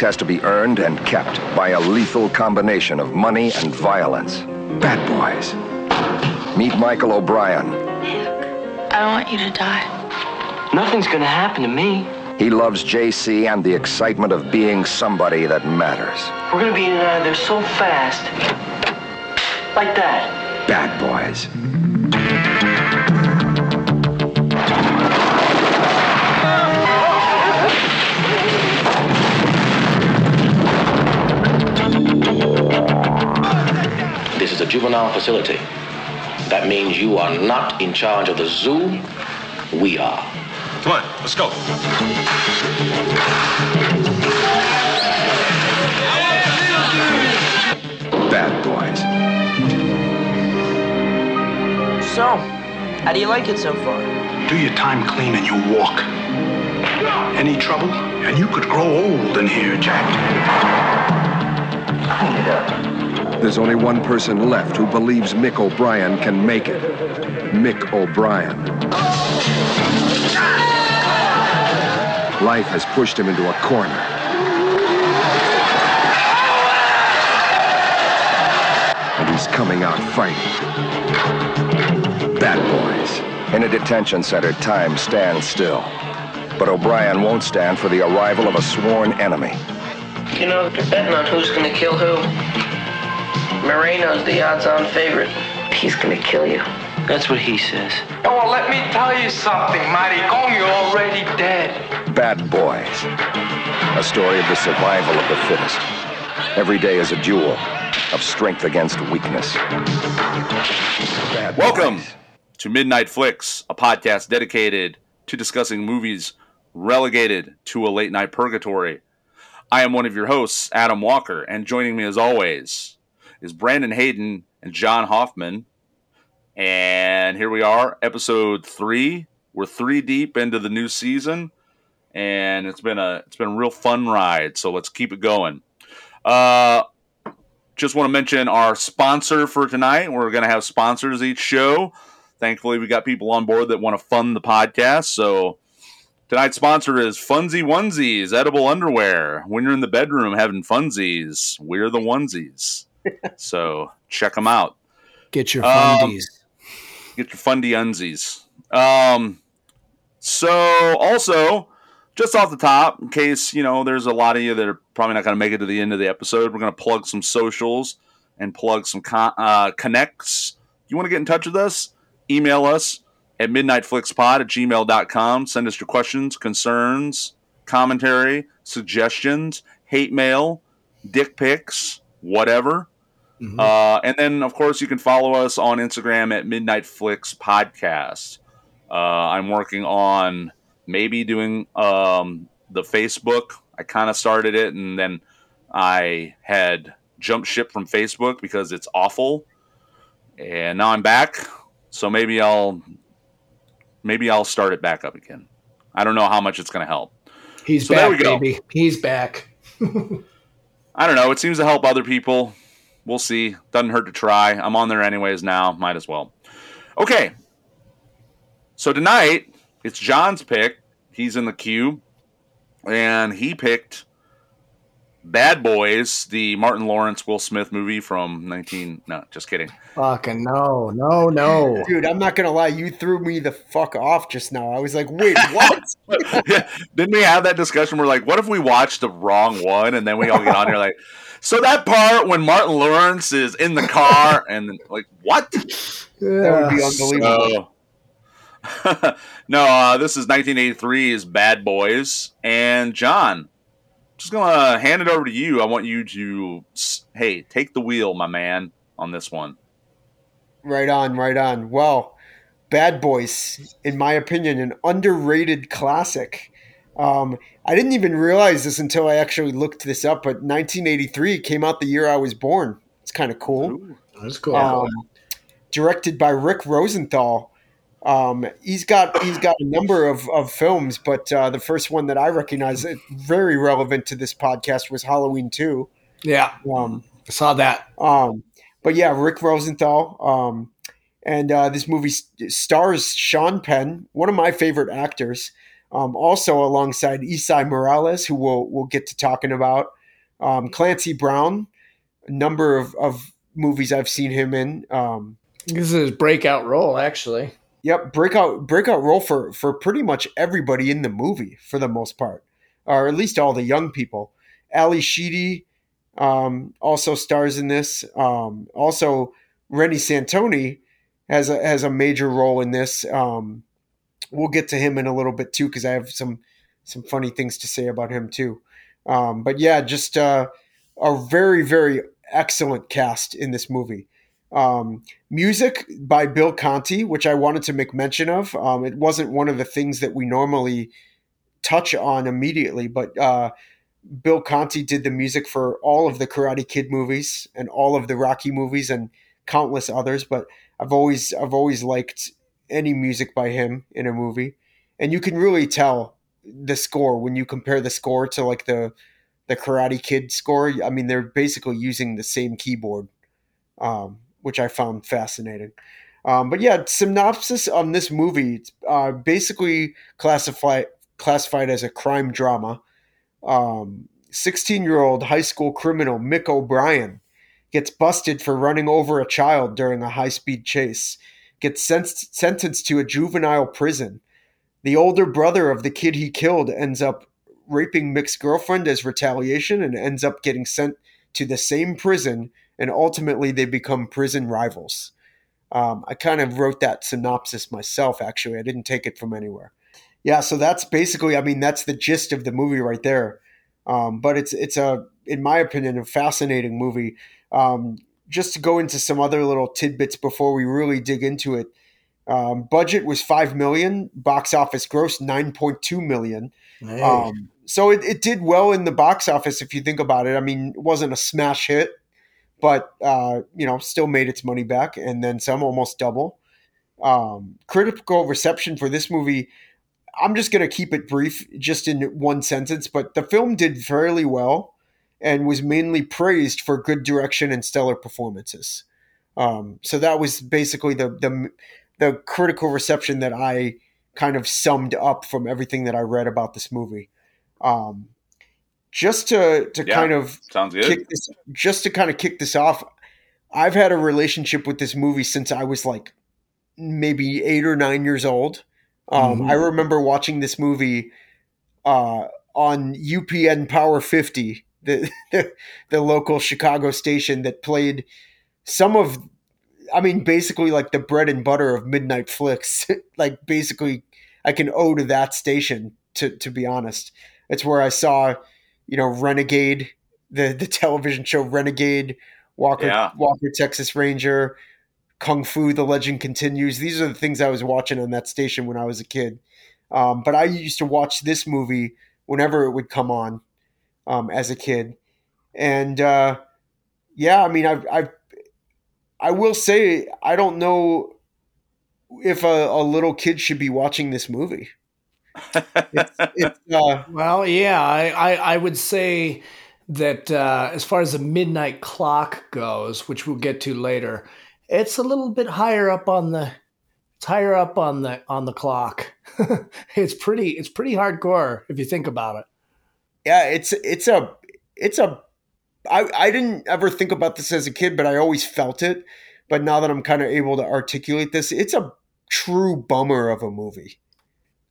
respect has to be earned and kept by a lethal combination of money and violence. Bad boys. Meet Michael O'Brien. I don't want you to die. Nothing's gonna happen to me. He loves JC and the excitement of being somebody that matters. We're gonna be in and out of there so fast. Like that. Bad boys. Juvenile facility. That means you are not in charge of the zoo. We are. Come on, let's go. Bad boys. So, how do you like it so far? Do your time clean and you walk. Any trouble? And you could grow old in here, Jack. There's only one person left who believes Mick O'Brien can make it. Mick O'Brien. Life has pushed him into a corner. And he's coming out fighting. Bad boys. In a detention center, time stands still. But O'Brien won't stand for the arrival of a sworn enemy. You know, they're betting on who's gonna kill who. Moreno's the odds-on favorite. He's gonna kill you. That's what he says. Oh, well, let me tell you something, Maricon, you're already dead. Bad Boys. A story of the survival of the fittest. Every day is a duel of strength against weakness. Bad Welcome Boys. to Midnight Flicks, a podcast dedicated to discussing movies relegated to a late night purgatory. I am one of your hosts, Adam Walker, and joining me as always is Brandon Hayden and John Hoffman. And here we are, episode three. We're three deep into the new season, and it's been a it's been a real fun ride. So let's keep it going. Uh, just want to mention our sponsor for tonight. We're going to have sponsors each show. Thankfully, we got people on board that want to fund the podcast. So tonight's sponsor is Funzy Onesies, edible underwear. When you're in the bedroom having funsies, we're the onesies. So check them out. Get your Um, fundies. Get your fundy unsies. Um, so also, just off the top, in case you know, there's a lot of you that are probably not going to make it to the end of the episode. We're going to plug some socials and plug some con- uh, connects. You want to get in touch with us? Email us at midnightflixpod at gmail.com. Send us your questions, concerns, commentary, suggestions, hate mail, dick pics, whatever. Uh, and then, of course, you can follow us on Instagram at Midnight Flicks Podcast. Uh, I'm working on maybe doing um, the Facebook. I kind of started it, and then I had jumped ship from Facebook because it's awful. And now I'm back, so maybe I'll maybe I'll start it back up again. I don't know how much it's going to help. He's so back, baby. He's back. I don't know. It seems to help other people. We'll see. Doesn't hurt to try. I'm on there anyways now. Might as well. Okay. So tonight, it's John's pick. He's in the queue. And he picked Bad Boys, the Martin Lawrence Will Smith movie from 19. No, just kidding. Fucking no, no, no. Dude, I'm not gonna lie, you threw me the fuck off just now. I was like, wait, what? yeah, didn't we have that discussion? We're like, what if we watched the wrong one, and then we all get on here like, so that part when Martin Lawrence is in the car, and like, what? that would be unbelievable. So, no, uh, this is 1983's Bad Boys, and John. Just gonna hand it over to you. I want you to, s- hey, take the wheel, my man, on this one. Right on, right on. Well, Bad Boys, in my opinion, an underrated classic. Um, I didn't even realize this until I actually looked this up, but 1983 came out the year I was born. It's kind of cool. That's cool. Um, directed by Rick Rosenthal. Um, he's got he's got a number of, of films, but uh, the first one that I recognize, very relevant to this podcast, was Halloween Two. yeah, Um, I saw that. um, but yeah, Rick Rosenthal. Um, and uh, this movie st- stars Sean Penn, one of my favorite actors. Um, also alongside Esai Morales, who we'll we'll get to talking about. Um, Clancy Brown, a number of, of movies I've seen him in. Um, This is his breakout role, actually. Yep, breakout breakout role for for pretty much everybody in the movie for the most part, or at least all the young people. Ally Sheedy um, also stars in this. Um, also, Reni Santoni has a has a major role in this. Um, we'll get to him in a little bit too because I have some some funny things to say about him too. Um, but yeah, just uh, a very very excellent cast in this movie. Um, music by Bill Conti, which I wanted to make mention of. Um, it wasn't one of the things that we normally touch on immediately, but uh, Bill Conti did the music for all of the Karate Kid movies and all of the Rocky movies and countless others. But I've always I've always liked any music by him in a movie, and you can really tell the score when you compare the score to like the the Karate Kid score. I mean, they're basically using the same keyboard. Um, which I found fascinating. Um, but yeah, synopsis on this movie: uh, basically classified classified as a crime drama. Sixteen-year-old high school criminal Mick O'Brien gets busted for running over a child during a high-speed chase. Gets sen- sentenced to a juvenile prison. The older brother of the kid he killed ends up raping Mick's girlfriend as retaliation and ends up getting sent to the same prison and ultimately they become prison rivals. Um, I kind of wrote that synopsis myself, actually. I didn't take it from anywhere. Yeah, so that's basically, I mean, that's the gist of the movie right there. Um, but it's it's a, in my opinion, a fascinating movie. Um, just to go into some other little tidbits before we really dig into it. Um, budget was five million. Box office gross nine point two million. Hey. Um, so it, it did well in the box office if you think about it. I mean, it wasn't a smash hit, but uh, you know, still made its money back and then some, almost double. Um, critical reception for this movie. I'm just going to keep it brief, just in one sentence. But the film did fairly well and was mainly praised for good direction and stellar performances. Um, so that was basically the the the critical reception that I kind of summed up from everything that I read about this movie. Um, just to to Yeah, kind of Sounds good. kick this just to kind of kick this off i've had a relationship with this movie since i was like maybe eight or nine years old um, Mhm. i remember watching this movie uh, on upn power 50 the, the the local chicago station that played some of i mean basically like the bread and butter of midnight flicks. Like basically i can owe to that station to to be honest. It's where i saw you know renegade the the television show renegade walker Yeah. walker texas ranger kung fu the legend continues. These are the things i was watching on that station when i was a kid. Um, but i used to watch this movie whenever it would come on um, as a kid and uh, yeah i mean i've i've I will say I don't know if a, a little kid should be watching this movie. It's, it's, uh, Well, yeah, I, I, I would say that uh, as far as the midnight clock goes, which we'll get to later, it's a little bit higher up on the it's higher up on the on the clock. it's pretty it's pretty hardcore if you think about it. Yeah, it's it's a it's a I, I didn't ever think about this as a kid, but I always felt it. But now that I'm kind of able to articulate this, it's a true bummer of a movie.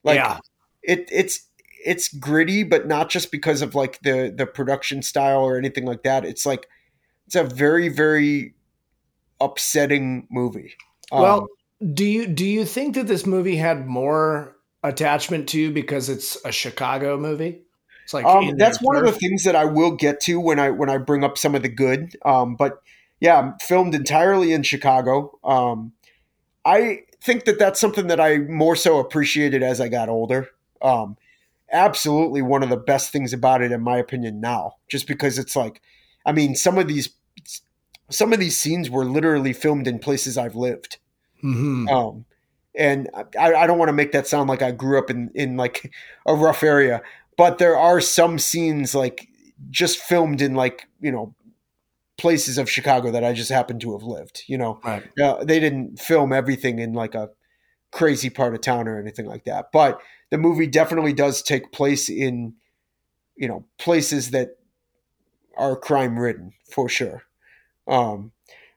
Like yeah. it it's it's gritty, but not just because of like the the production style or anything like that. It's like it's a very very upsetting movie. Um, well, do you do you think that this movie had more attachment to because it's a Chicago movie? It's like um, that's one of the things that I will get to when I when I bring up some of the good. Um, but yeah, filmed entirely in Chicago. Um, I think that that's something that I more so appreciated as I got older. Um, absolutely one of the best things about it, in my opinion, now, just because it's like, I mean, some of these some of these scenes were literally filmed in places I've lived. Mhm. Um, and I, I don't want to make that sound like I grew up in, in like a rough area, but there are some scenes like just filmed in like, you know, places of Chicago that I just happen to have lived, you know, Right. uh, they didn't film everything in like a crazy part of town or anything like that. But the movie definitely does take place in, you know, places that are crime ridden for sure. Um,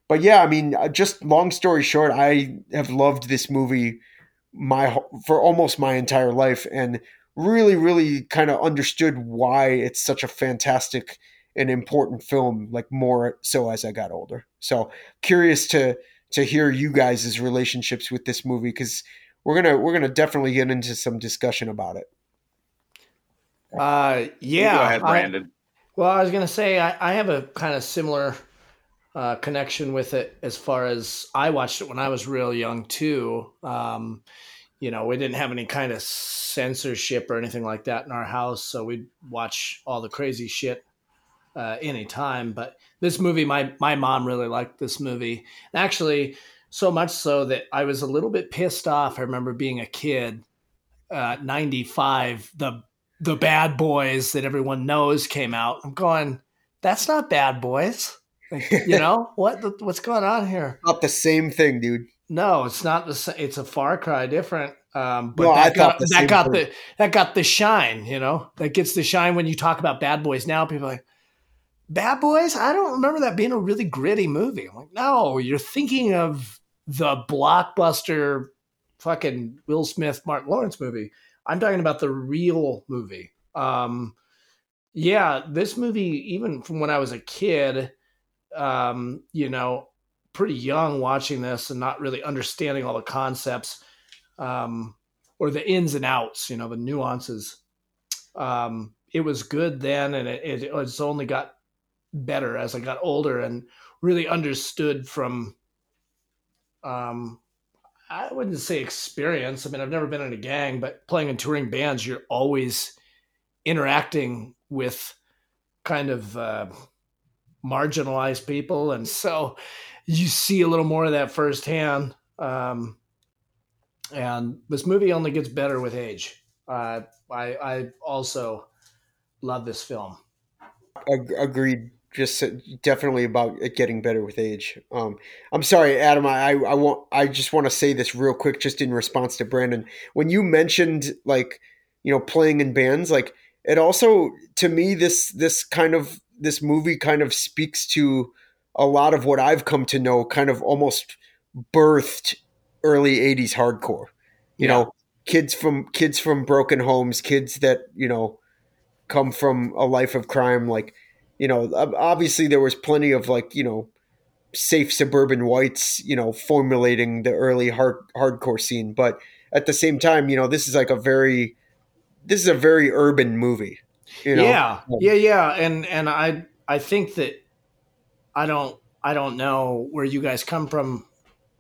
but yeah, I mean, uh, just long story short, I have loved this movie my for almost my entire life, and really, really kind of understood why it's such a fantastic and important film. Like more so as I got older. So curious to to hear you guys' relationships with this movie because we're gonna we're gonna definitely get into some discussion about it. Uh, yeah. Go ahead, I- well, I was gonna say I, I have a kind of similar uh, connection with it as far as I watched it when I was real young too. Um, you know, we didn't have any kind of censorship or anything like that in our house, so we'd watch all the crazy shit uh, anytime. But this movie, my my mom really liked this movie. Actually, so much so that I was a little bit pissed off. I remember being a kid, uh, ninety five. The the Bad Boys that everyone knows came out. I'm going, that's not Bad Boys. Like, you know what? What's going on here? Not the same thing, dude. No, it's not the. same. It's a far cry different. Um, but No, that got the that got thing. the that got the shine. You know, that gets the shine when you talk about Bad Boys. Now people are like Bad Boys. I don't remember that being a really gritty movie. I'm like, no, you're thinking of the blockbuster, fucking Will Smith, Martin Lawrence movie. I'm talking about the real movie. Um, yeah, this movie, even from when I was a kid, um, you know, pretty young watching this and not really understanding all the concepts um, or the ins and outs, you know, the nuances. Um, it was good then, and it, it, it's only got better as I got older and really understood from. Um, I wouldn't say experience. I mean, I've never been in a gang, but playing in touring bands, you're always interacting with kind of uh, marginalized people, and so you see a little more of that firsthand. Um, and this movie only gets better with age. Uh, I, I also love this film. Ag- agreed. Just uh, definitely about it getting better with age. Um, I'm sorry, Adam. I, I I want. I just want to say this real quick, just in response to Brandon. When you mentioned like, you know, playing in bands, like it also to me this this kind of this movie kind of speaks to a lot of what I've come to know, kind of almost birthed early '80s hardcore. You Yeah. know, kids from kids from broken homes, kids that you know come from a life of crime like you know obviously there was plenty of like you know safe suburban whites you know formulating the early hard hardcore scene but at the same time you know this is like a very this is a very urban movie you know yeah, yeah, yeah, and and I I think that I don't I don't know where you guys come from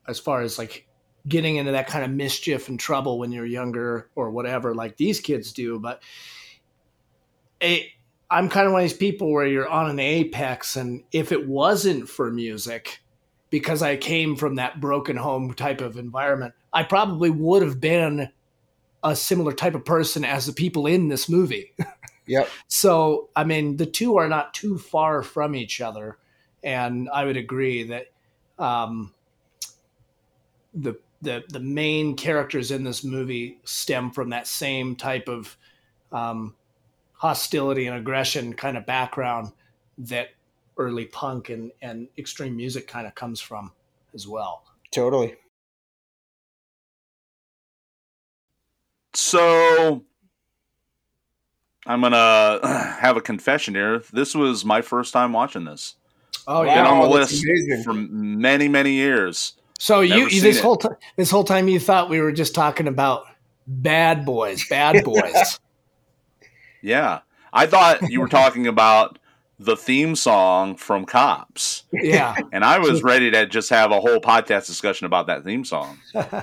as far as like getting into that kind of mischief and trouble when you're younger or whatever, like these kids do. But it, I'm kind of one of these people where you're on an apex, and if it wasn't for music, because I came from that broken home type of environment, I probably would have been a similar type of person as the people in this movie. yep So, I mean, the two are not too far from each other, and I would agree that um, the the the main characters in this movie stem from that same type of um, hostility and aggression kind of background. that early punk and, and extreme music kind of comes from as well. Totally. So I'm gonna have a confession here. This was my first time watching this. Oh Been yeah, on the Wow, that's list amazing. for many, many years. So you, Never you this it. whole time this whole time you thought we were just talking about bad boys, bad boys. Yeah, I thought you were talking about the theme song from Cops, yeah. and I was ready to just have a whole podcast discussion about that theme song.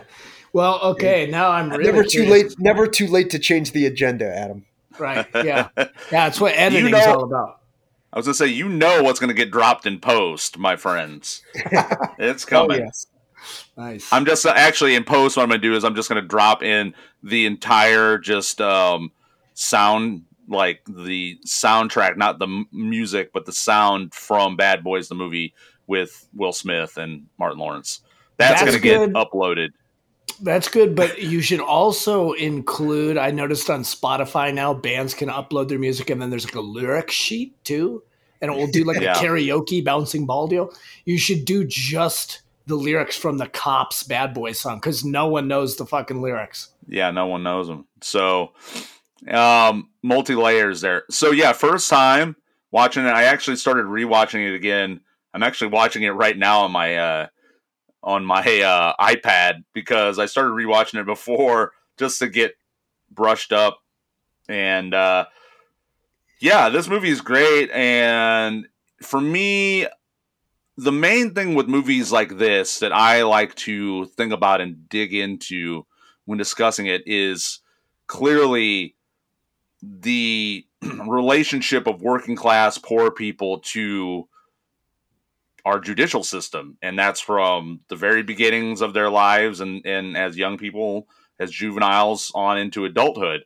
Well, okay, now I'm really never too late. Never too late to change the agenda, Adam. Right. Yeah. Yeah. That's what editing's know- all about. I was gonna say, you know what's gonna get dropped in post, my friends. It's Oh coming. yes. Nice. I'm just actually in post. What I'm gonna do is I'm just gonna drop in the entire just um, sound, like the soundtrack, not the m- music, but the sound from Bad Boys the movie with Will Smith and Martin Lawrence. That's, That's gonna get uploaded. That's good, but you should also include. I noticed on Spotify now bands can upload their music, and then there's like a lyric sheet too, and it will do like Yeah. a karaoke bouncing ball deal. You should do just the lyrics from the Cops "Bad Boy" song because no one knows the fucking lyrics. Yeah, no one knows them. So, um, multi layers there. So yeah, first time watching it. I actually started rewatching it again. I'm actually watching it right now on my uh, on my uh, iPad because I started rewatching it before just to get brushed up. And uh, yeah, this movie is great. And for me, the main thing with movies like this that I like to think about and dig into when discussing it is clearly the relationship of working class poor people to our judicial system and that's from the very beginnings of their lives and, and as young people as juveniles on into adulthood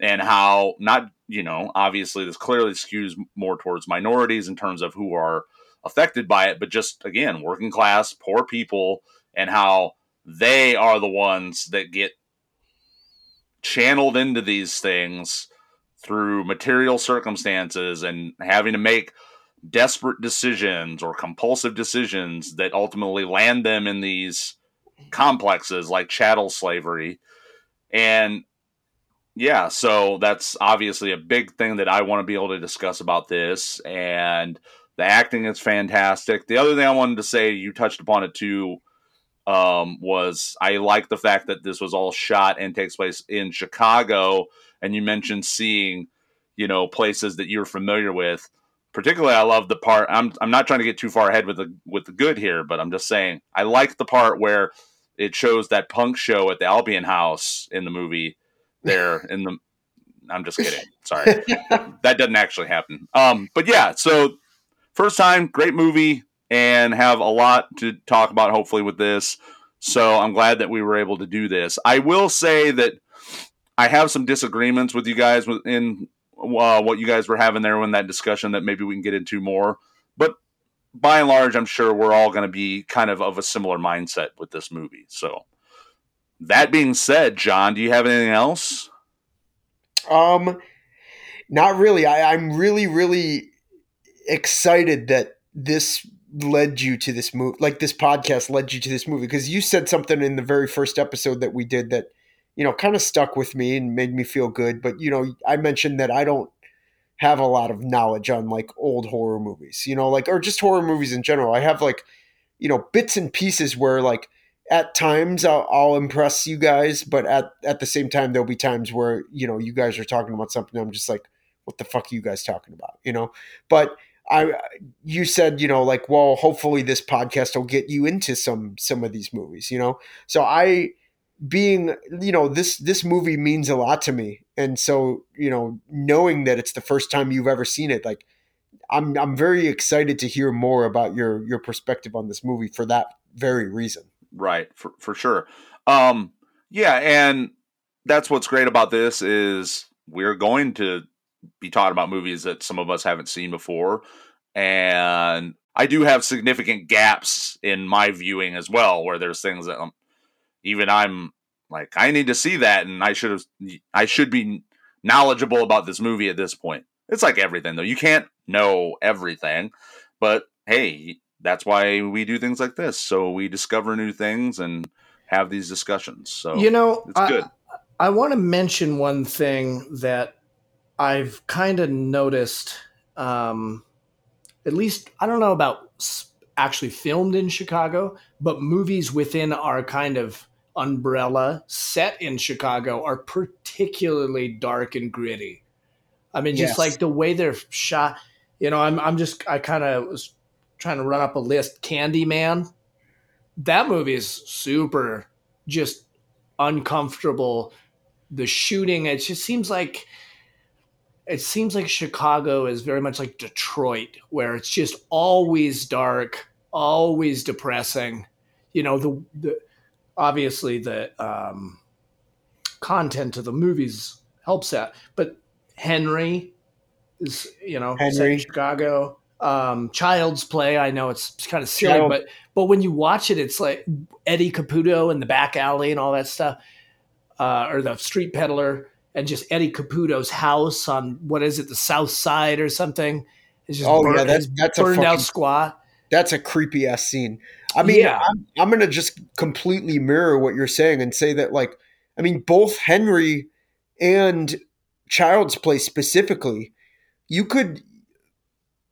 and how not you know obviously this clearly skews more towards minorities in terms of who are affected by it but just again working class poor people and how they are the ones that get channeled into these things through material circumstances and having to make desperate decisions or compulsive decisions that ultimately land them in these complexes like chattel slavery. And yeah so that's obviously a big thing that i want to be able to discuss about this. And the acting is fantastic. The other thing i wanted to say you touched upon it too um, was I like the fact that this was all shot and takes place in Chicago, and you mentioned seeing, you know, places that you're familiar with. Particularly, I love the part. I'm I'm not trying to get too far ahead with the with the good here, but I'm just saying I like the part where it shows that punk show at the Albion House in the movie. There in the, I'm just kidding. Sorry, that doesn't actually happen. Um, but yeah, so first time, great movie and have a lot to talk about hopefully with this. So I'm glad that we were able to do this. I will say that I have some disagreements with you guys in uh, what you guys were having there in that discussion that maybe we can get into more. But by and large, I'm sure we're all going to be kind of of a similar mindset with this movie. So that being said, John, do you have anything else? Um, not really. I, I'm really, really excited that this led you to this movie. Like this podcast led you to this movie because you said something in the very first episode that we did that you know kind of stuck with me and made me feel good. But you know, I mentioned that I don't have a lot of knowledge on like old horror movies. You know, like or just horror movies in general. I have like you know bits and pieces where like at times I'll, I'll impress you guys, but at at the same time there'll be times where you know you guys are talking about something I'm just like, what the fuck are you guys talking about? You know, but I you said you know like well hopefully this podcast will get you into some some of these movies you know so I being you know this this movie means a lot to me and so you know knowing that it's the first time you've ever seen it like I'm I'm very excited to hear more about your your perspective on this movie for that very reason. Right, for for sure. Um, yeah, and that's what's great about this is we're going to be talking about movies that some of us haven't seen before, and I do have significant gaps in my viewing as well, where there's things that um, even I'm like, I need to see that, and I should have, I should be knowledgeable about this movie at this point. It's like everything though; you can't know everything, but hey, that's why we do things like this. So we discover new things and have these discussions. So you know, it's good. I, I want to mention one thing that I've kind of noticed. Um, at least I don't know about actually filmed in Chicago, but movies within our kind of umbrella set in Chicago are particularly dark and gritty. I mean, just Yes. like the way they're shot. You know, I'm I'm just I kind of was trying to run up a list. Candyman, that movie is super just uncomfortable. The shooting, it just seems like it seems like Chicago is very much like Detroit, where it's just always dark, always depressing. You know, the the obviously the um, content of the movies helps that, but Henry is you know Henry. Chicago. Um, Child's Play, I know it's kind of silly, Child- but but when you watch it, it's like Eddie Caputo in the back alley and all that stuff, uh, or the street peddler, and just Eddie Caputo's house on what is it, the South Side or something. It's just Oh, burnt, yeah, that's- that's a burned out fucking- squat. That's a creepy ass scene. I mean, Yeah. I'm, I'm going to just completely mirror what you're saying and say that, like, I mean, both Henry and Child's Play specifically, you could,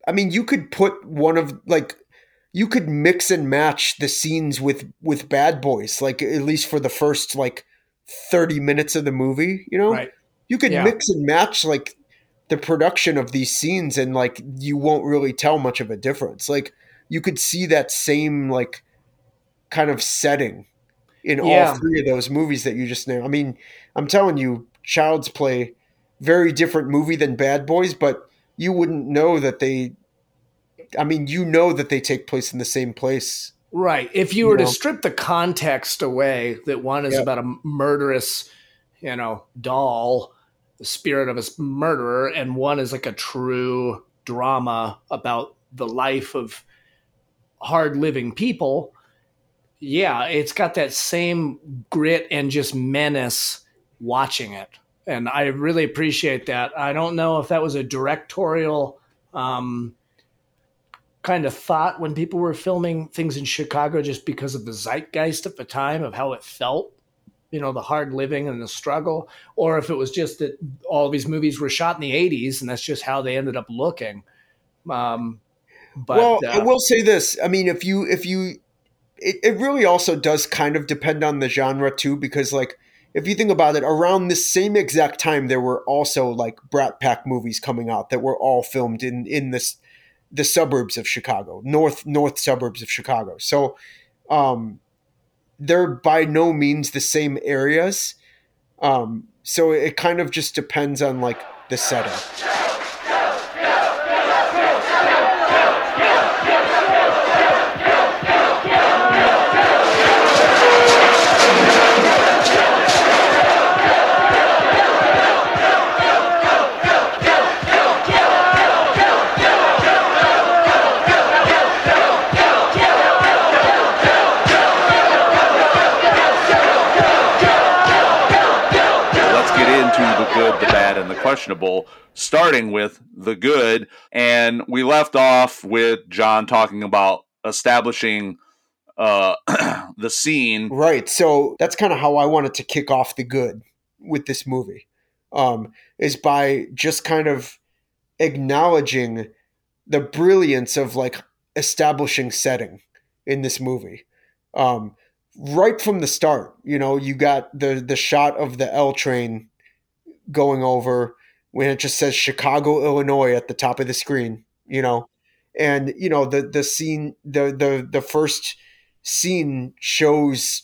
I mean, you could put one of, like, you could mix and match the scenes with with Bad Boys, like at least for the first like thirty minutes of the movie. You know, Right. you could Yeah. mix and match like the production of these scenes, and like you won't really tell much of a difference. Like you could see that same like kind of setting in Yeah. all three of those movies that you just named. I mean, I'm telling you, Child's Play, very different movie than Bad Boys, but you wouldn't know that they. I mean, you know that they take place in the same place. Right. If you were You to strip the context away, that one is Yeah. about a murderous, you know, doll, the spirit of a murderer, and one is like a true drama about the life of hard living people. Yeah, it's got that same grit and just menace watching it. And I really appreciate that. I don't know if that was a directorial um, kind of thought when people were filming things in Chicago just because of the zeitgeist at the time of how it felt, you know, the hard living and the struggle, or if it was just that all these movies were shot in the 80s and that's just how they ended up looking. Um, but well, uh, I will say this. I mean, if you if you, it, it really also does kind of depend on the genre too, because like if you think about it, around the same exact time, there were also like Brat Pack movies coming out that were all filmed in in this the suburbs of Chicago, north north suburbs of Chicago. So, um, they're by no means the same areas. Um, so it kind of just depends on like the setting. Questionable, starting with the good. And we left off with John talking about establishing uh, the scene. Right. So that's kind of how I wanted to kick off the good with this movie, um, is by just kind of acknowledging the brilliance of like establishing setting in this movie. Um, right from the start, you know, you got the the shot of the L train going over when it just says Chicago, Illinois at the top of the screen, you know. And you know, the the scene the the the first scene shows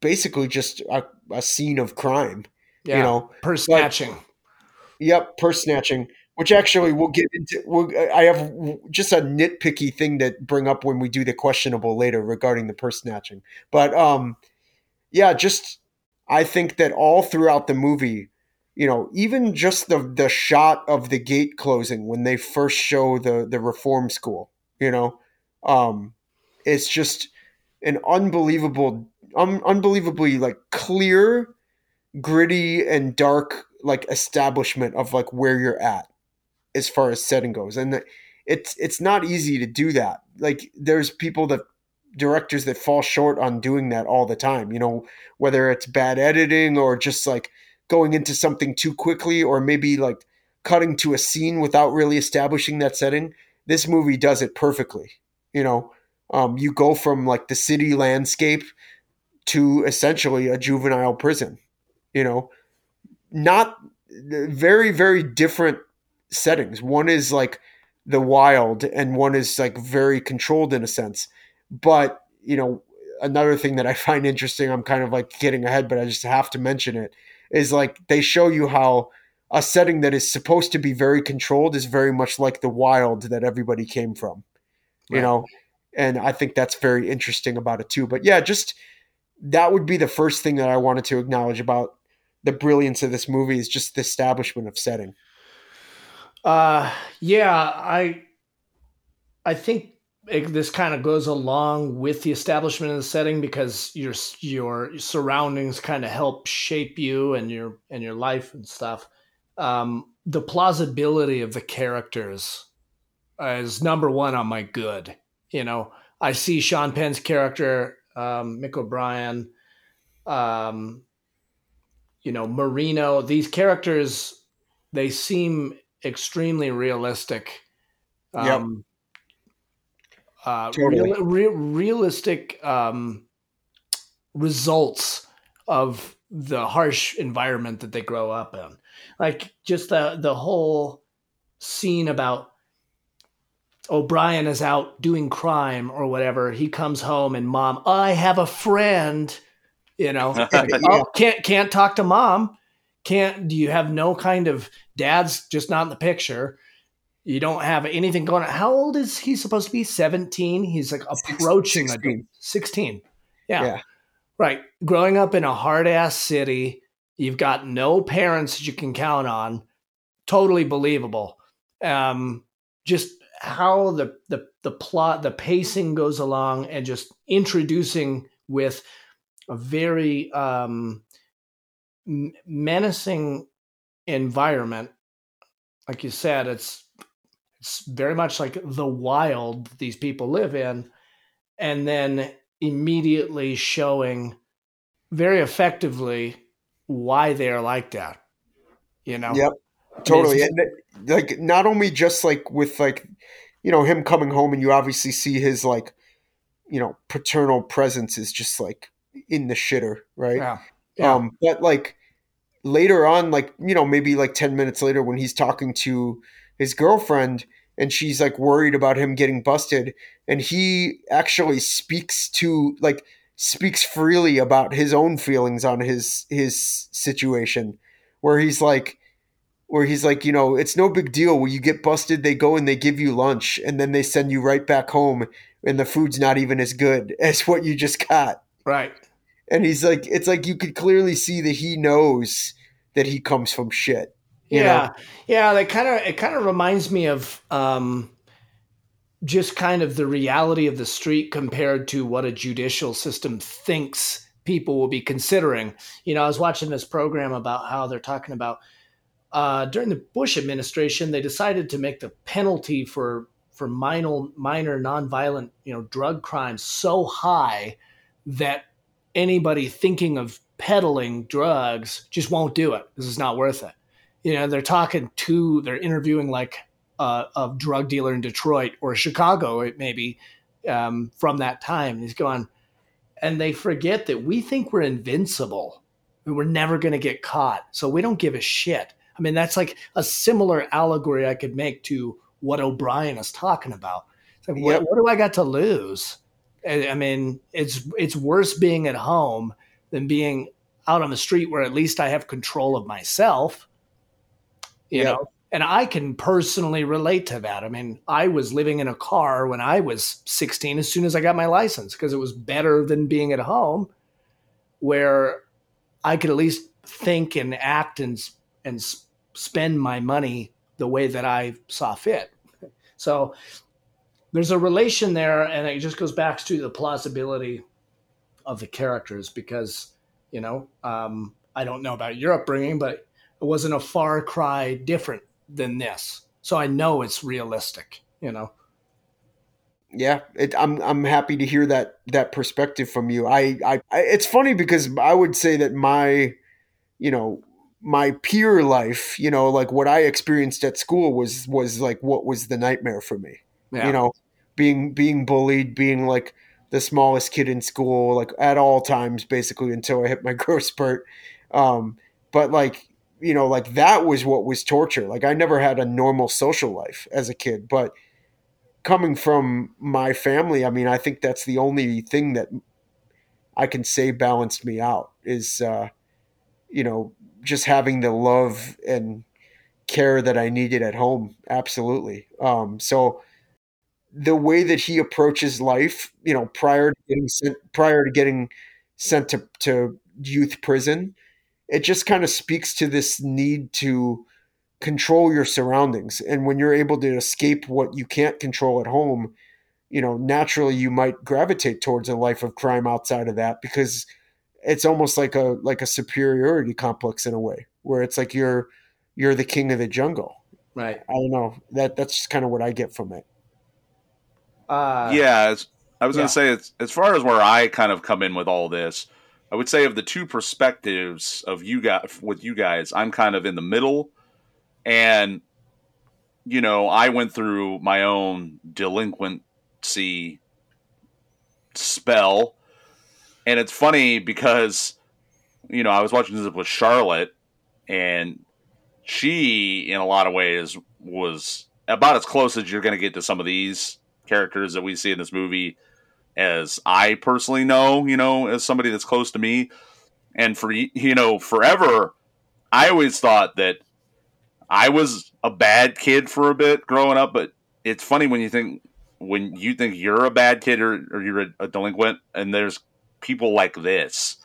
basically just a, a scene of crime, yeah, you know. purse but- snatching. Yep, purse snatching, which actually we'll get into. We'll, I have just a nitpicky thing to bring up when we do the questionable later regarding the purse snatching. But um, yeah, just I think that all throughout the movie, you know, even just the the shot of the gate closing when they first show the the reform school, you know, um, it's just an unbelievable, un- unbelievably like clear, gritty and dark like establishment of like where you're at as far as setting goes, and it's it's not easy to do that. Like there's people that directors that fall short on doing that all the time. You know, whether it's bad editing or just like going into something too quickly, or maybe like cutting to a scene without really establishing that setting. This movie does it perfectly. You know, um, you go from like the city landscape to essentially a juvenile prison. You know, not very very different settings. One is like the wild, and one is like very controlled in a sense. But you know, another thing that I find interesting, I'm kind of like getting ahead, but I just have to mention it, is like they show you how a setting that is supposed to be very controlled is very much like the wild that everybody came from. You right. know, and I think that's very interesting about it too. But yeah, just that would be the first thing that I wanted to acknowledge about the brilliance of this movie is just the establishment of setting. Uh, yeah, I, I think it, this kind of goes along with the establishment of the setting because your your surroundings kind of help shape you and your and your life and stuff. Um, the plausibility of the characters is number one on my good. You know, I see Sean Penn's character, um, Mick O'Brien, um, you know, Moreno. These characters, they seem extremely realistic. Um, yep. Uh, totally. real, real, realistic um, results of the harsh environment that they grow up in. Like just the the whole scene about O'Brien is out doing crime or whatever. He comes home and mom, I have a friend. You know, oh, can't can't talk to mom. Can't. Do you have no kind of dad's just not in the picture? You don't have anything going on. How old is he supposed to be? 17? He's like approaching 16. a 16. Yeah. yeah. Right. Growing up in a hard ass city, you've got no parents that you can count on. Totally believable. Um, just how the, the the plot, the pacing goes along, and just introducing with a very um, menacing environment. Like you said, it's it's very much like the wild these people live in, and then immediately showing very effectively why they are like that. You know? Yep. Totally. and like not only just like with like you know him coming home and you obviously see his like you know paternal presence is just like in the shitter, right? Yeah. yeah. Um but like later on like you know maybe like 10 minutes later when he's talking to his girlfriend and she's like worried about him getting busted and he actually speaks to like speaks freely about his own feelings on his his situation where he's like where he's like you know it's no big deal. When you get busted they go and they give you lunch and then they send you right back home and the food's not even as good as what you just got. Right. And he's like it's like you could clearly see that he knows that he comes from shit yeah, know? yeah. That kind of it kind of reminds me of um, just kind of the reality of the street compared to what a judicial system thinks people will be considering. You know, I was watching this program about how they're talking about uh, during the Bush administration, they decided to make the penalty for for minor minor nonviolent you know drug crimes so high that anybody thinking of peddling drugs just won't do it. This is not worth it you know they're talking to they're interviewing like uh, a drug dealer in Detroit or Chicago, it maybe um, from that time. And he's going, and they forget that we think we're invincible. We're never going to get caught, so we don't give a shit. I mean, that's like a similar allegory I could make to what O'Brien is talking about. It's like, what, what do I got to lose? I mean, it's it's worse being at home than being out on the street where at least I have control of myself you yep. know and i can personally relate to that i mean i was living in a car when i was 16 as soon as i got my license because it was better than being at home where i could at least think and act and and spend my money the way that i saw fit so there's a relation there and it just goes back to the plausibility of the characters because you know um, i don't know about your upbringing but wasn't a far cry different than this. so I know it's realistic. You know. Yeah, it, I'm I'm happy to hear that that perspective from you. I, I I it's funny because I would say that my, you know, my peer life, you know, like what I experienced at school was was like what was the nightmare for me. Yeah. You know, being being bullied, being like the smallest kid in school, like at all times, basically until I hit my growth spurt. Um, but like you know, like that was what was torture. Like I never had a normal social life as a kid, but coming from my family, I mean, I think that's the only thing that I can say balanced me out is, uh, you know, just having the love and care that I needed at home. Absolutely. Um, so the way that he approaches life, you know, prior to getting sent, prior to getting sent to, to youth prison, it just kind of speaks to this need to control your surroundings. And when you're able to escape what you can't control at home, you know, naturally you might gravitate towards a life of crime outside of that because it's almost like a like a superiority complex in a way where it's like you're you're the king of the jungle. Right. I don't know. That that's just kind of what I get from it. Uh, yeah, it's, I was yeah. going to say, it's, as far as where I kind of come in with all this, I would say of the two perspectives of you guys with you guys, I'm kind of in the middle, and you know, I went through my own delinquency spell, and it's funny because you know I was watching this with Charlotte, and she, in a lot of ways, was about as close as you're going to get to some of these characters that we see in this movie as I personally know, you know, as somebody that's close to me. And for, you know, forever, I always thought that I was a bad kid for a bit growing up, but it's funny when you think, when you think you're a bad kid or, or you're a, a delinquent, and there's people like this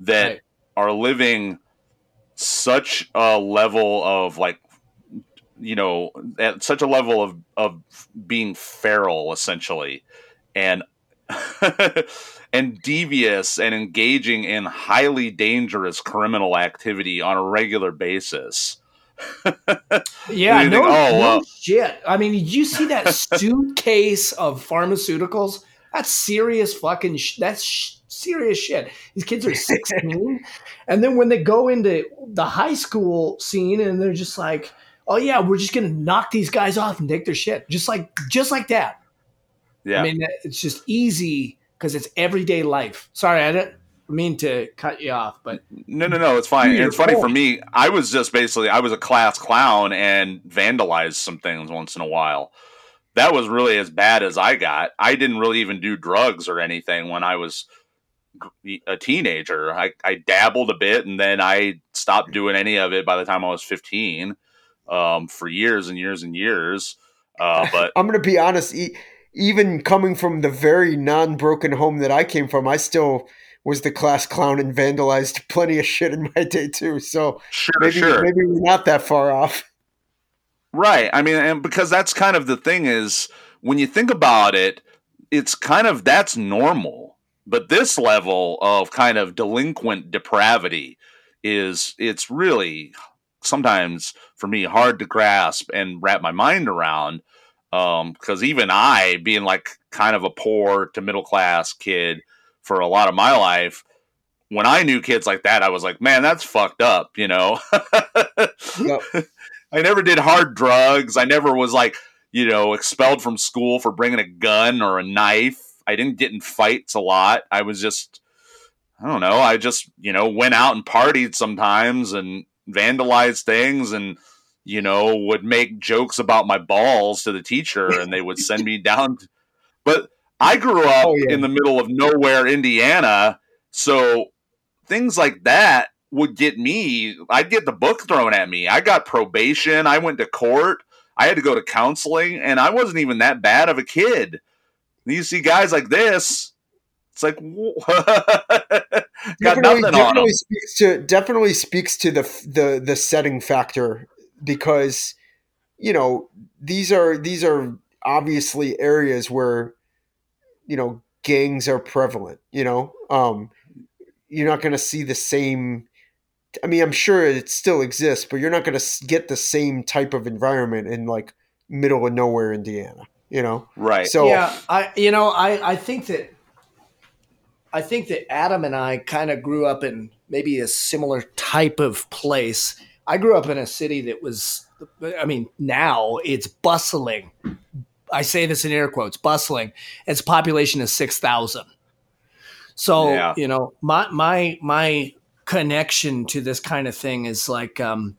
that Right. are living such a level of like you know at such a level of of being feral essentially and and devious and engaging in highly dangerous criminal activity on a regular basis Yeah, no, think, oh, no well- shit. I mean, did you see that suitcase of pharmaceuticals? That's serious fucking. Sh- that's sh- serious shit. These kids are sixteen, and then when they go into the high school scene, and they're just like, "Oh yeah, we're just gonna knock these guys off and take their shit," just like just like that. Yeah I mean, it's just easy because it's everyday life. Sorry, I didn't mean to cut you off, but No, no, no. It's fine. To It's funny for me. I was just basically I was a class clown and vandalized some things once in a while. That was really as bad as I got. I didn't really even do drugs or anything when I was a teenager. I, I dabbled a bit and then I stopped doing any of it by the time I was 15 um, for years and years and years. Uh, but I'm going to be honest. E- even coming from the very non-broken home that I came from, I still was the class clown and vandalized plenty of shit in my day too. So sure, maybe sure. maybe we're not that far off. Right. I mean, and because that's kind of the thing is when you think about it, it's kind of that's normal. But this level of kind of delinquent depravity is it's really sometimes for me hard to grasp and wrap my mind around. Um, because even I, being like kind of a poor to middle class kid for a lot of my life, when I knew kids like that, I was like, man, that's fucked up, you know? Yep. I never did hard drugs. I never was like, you know, expelled from school for bringing a gun or a knife. I didn't get in fights a lot. I was just, I don't know. I just, you know, went out and partied sometimes and vandalized things and, you know, would make jokes about my balls to the teacher and they would send me down. But I grew up Oh, yeah. in the middle of nowhere, Indiana. So things like that would get me i'd get the book thrown at me i got probation i went to court i had to go to counseling and i wasn't even that bad of a kid you see guys like this it's like got definitely, nothing on them definitely speaks to definitely speaks to the the the setting factor because you know these are these are obviously areas where you know gangs are prevalent you know um you're not going to see the same i mean i'm sure it still exists but you're not going to get the same type of environment in like middle of nowhere Indiana. You know, Right. So yeah, I you know I I think that I think that Adam and I kind of grew up in maybe a similar type of place. I grew up in a city that was, I mean, now it's bustling. I say this in air quotes, bustling. Its population is six thousand. So Yeah. you know, my my my connection to this kind of thing is like, um,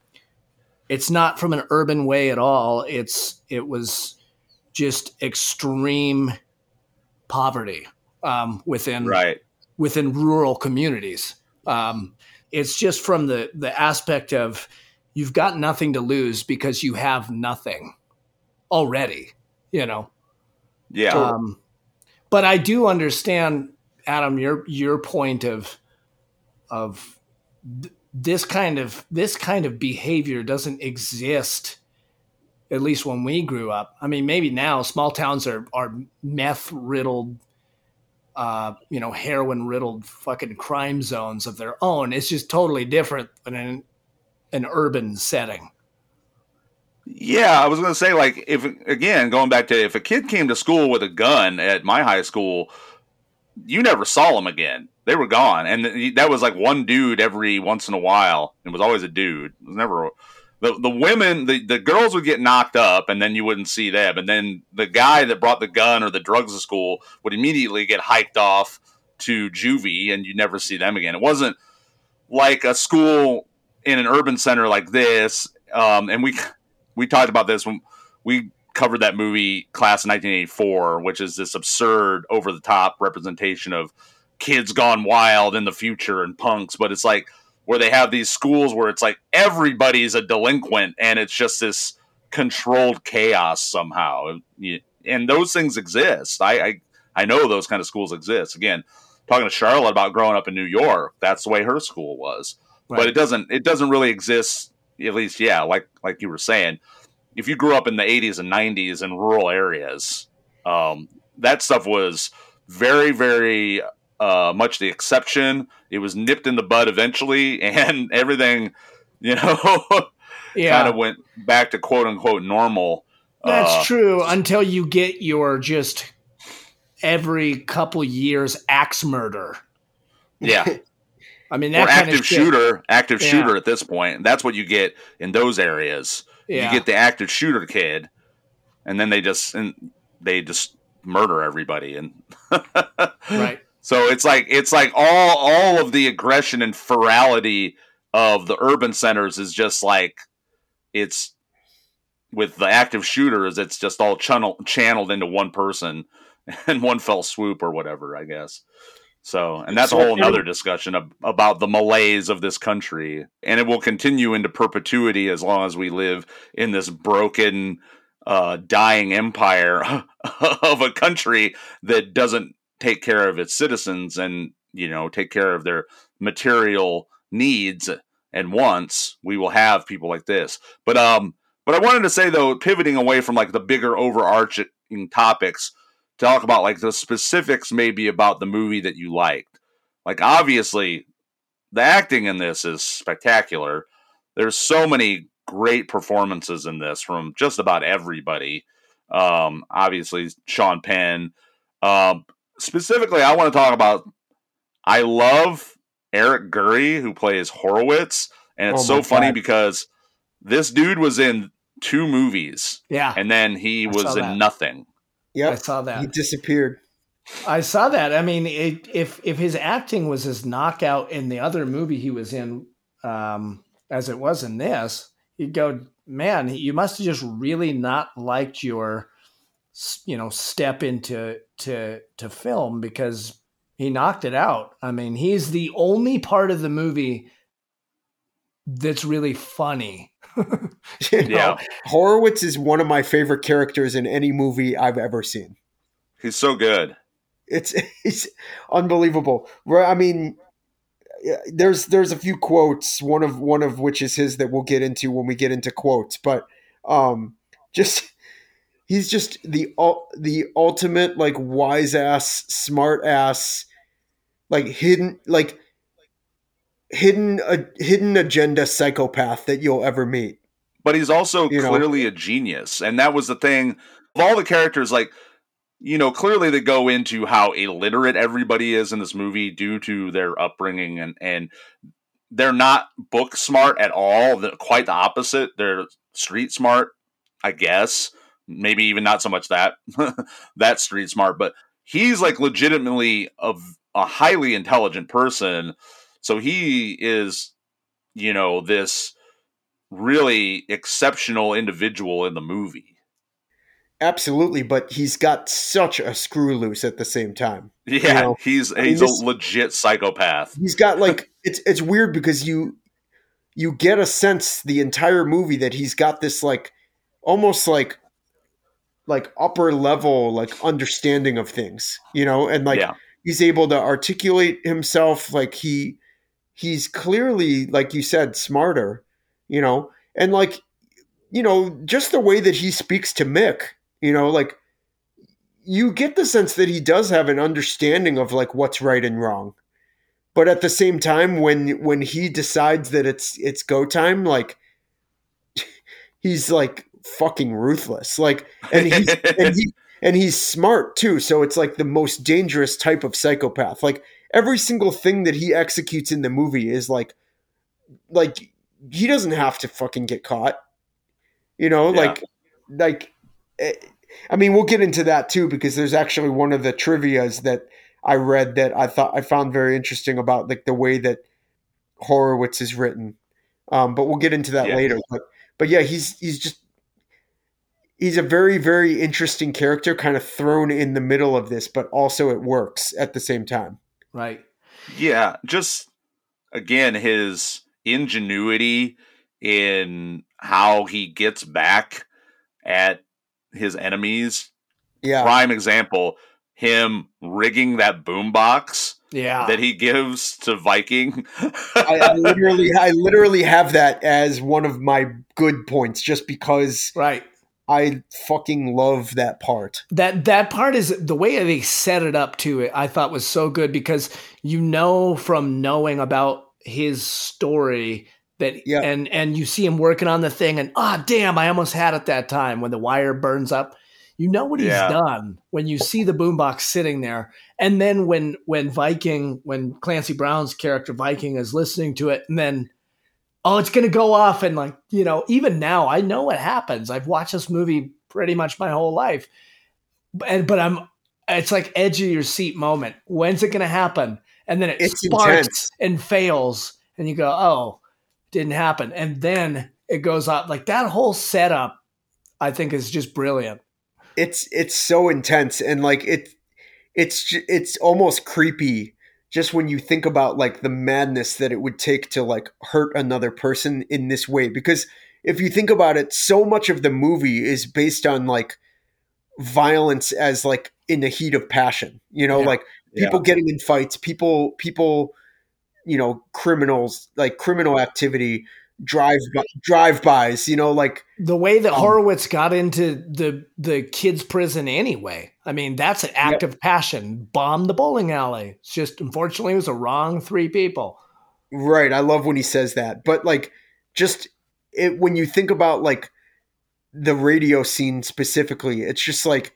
it's not from an urban way at all. It's it was just extreme poverty um, within right. within rural communities. Um, it's just from the the aspect of you've got nothing to lose because you have nothing already. You know. Yeah. Um, but I do understand, Adam, your your point of of th- this kind of this kind of behavior doesn't exist. At least when we grew up. I mean, maybe now small towns are are meth riddled, uh, you know, heroin riddled fucking crime zones of their own. It's just totally different than in an urban setting. Yeah, I was going to say, like, if again, going back to if a kid came to school with a gun at my high school, you never saw them again. They were gone, and that was like one dude every once in a while. It was always a dude. It was never the the women. The, the girls would get knocked up, and then you wouldn't see them. And then the guy that brought the gun or the drugs to school would immediately get hiked off to juvie, and you never see them again. It wasn't like a school in an urban center like this. Um, and we we talked about this when we covered that movie Class of 1984, which is this absurd, over the top representation of kids gone wild in the future and punks. But it's like where they have these schools where it's like everybody's a delinquent and it's just this controlled chaos somehow. And those things exist. I, I I know those kind of schools exist. Again, talking to Charlotte about growing up in New York, that's the way her school was. But it doesn't it doesn't really exist at least yeah, like like you were saying. If you grew up in the 80s and 90s in rural areas, um, that stuff was very very uh, much the exception. It was nipped in the bud eventually and everything, you know, Yeah, kind of went back to quote unquote normal. That's Uh, true until you get your just every couple years axe murder. Yeah. I mean, or that kind active of shit. shooter, active Yeah. shooter at this point. That's what you get in those areas. Yeah. You get the active shooter kid, and then they just and they just murder everybody, and Right. So it's like it's like all all of the aggression and ferality of the urban centers is just like it's with the active shooters. It's just all channel, channeled into one person and one fell swoop or whatever. I guess. So, and that's a whole nother discussion of, about the malaise of this country, and it will continue into perpetuity as long as we live in this broken, uh, dying empire of a country that doesn't take care of its citizens and you know take care of their material needs and wants. We will have people like this, but um, but I wanted to say though, pivoting away from like the bigger overarching topics talk about like the specifics maybe about the movie that you liked. Like obviously the acting in this is spectacular. There's so many great performances in this from just about everybody. Um obviously Sean Penn. Um specifically I want to talk about I love Eric Gurry who plays Horowitz and it's Oh so my funny God. because this dude was in two movies Yeah, and then he I was in that. nothing. Yeah, I saw that. He disappeared. I saw that. I mean, it, if if his acting was as knockout in the other movie he was in, um, as it was in this, you'd go, man, you must have just really not liked your, s- you know, step into to to film because he knocked it out. I mean, he's the only part of the movie that's really funny. You know, Yeah. Horowitz is one of my favorite characters in any movie I've ever seen. He's so good. It's it's unbelievable. Right? I mean, there's there's a few quotes. One of one of which is his that we'll get into when we get into quotes. But um, just he's just the the ultimate like wise ass, smart ass, like hidden like hidden a hidden agenda psychopath that you'll ever meet. but he's also You know? clearly a genius, and that was the thing. Of all the characters, like you know, clearly they go into how illiterate everybody is in this movie due to their upbringing, and and they're not book smart at all. They're quite the opposite. They're street smart, I guess. Maybe even not so much that that street smart, but he's like legitimately a, a highly intelligent person. So he is, you know, this really exceptional individual in the movie. Absolutely, but he's got such a screw loose at the same time. Yeah, know, he's I mean, he's this- a legit psychopath. He's got like it's it's weird because you you get a sense the entire movie that he's got this like almost like like upper level like understanding of things, you know, and like yeah, he's able to articulate himself like he he's clearly like you said smarter, you know, and like you know just the way that he speaks to Mick, you know, like you get the sense that he does have an understanding of like what's right and wrong. But at the same time when when he decides that it's it's go time like he's like fucking ruthless. Like and he's and he and he's smart too. So it's like the most dangerous type of psychopath. Like every single thing that he executes in the movie is like like he doesn't have to fucking get caught. You know Yeah. like like eh, i mean we'll get into that too because there's actually one of the trivias that i read that i thought i found very interesting about like the way that horowitz is written. Um but we'll get into that Yeah. later. But but yeah he's he's just he's a very very interesting character kind of thrown in the middle of this but also it works at the same time Right. yeah. Just again, his ingenuity in how he gets back at his enemies. yeah Prime example: him rigging that boombox Yeah. that he gives to Viking. I, I literally I literally have that as one of my good points just because right. I fucking love that part. That that part is the way they set it up to it. I thought was so good because you know from knowing about his story that Yeah. and and you see him working on the thing and ah damn I almost had it that time when the wire burns up. You know what he's Yeah. done when you see the boombox sitting there, and then when when Viking when Clancy Brown's character Viking is listening to it, and then oh it's gonna go off and like you know even now I know what happens. I've watched this movie pretty much my whole life, and but I'm it's like edge of your seat moment. When's it gonna happen? And then it It's sparks intense. and fails, and you go oh didn't happen, and then it goes up like that whole setup. I think is just brilliant. It's it's so intense and like it it's it's almost creepy just when you think about like the madness that it would take to like hurt another person in this way because if you think about it so much of the movie is based on like violence as like in the heat of passion you know Yeah. like people getting in fights people people you know criminals like criminal activity drive by drive bys you know like the way that Um, Horowitz got into the the kids' prison anyway. I mean, that's an act of passion. Bomb the bowling alley. It's just unfortunately it was the wrong three people. Right. I love when he says that. But like just it when you think about like the radio scene specifically, it's just like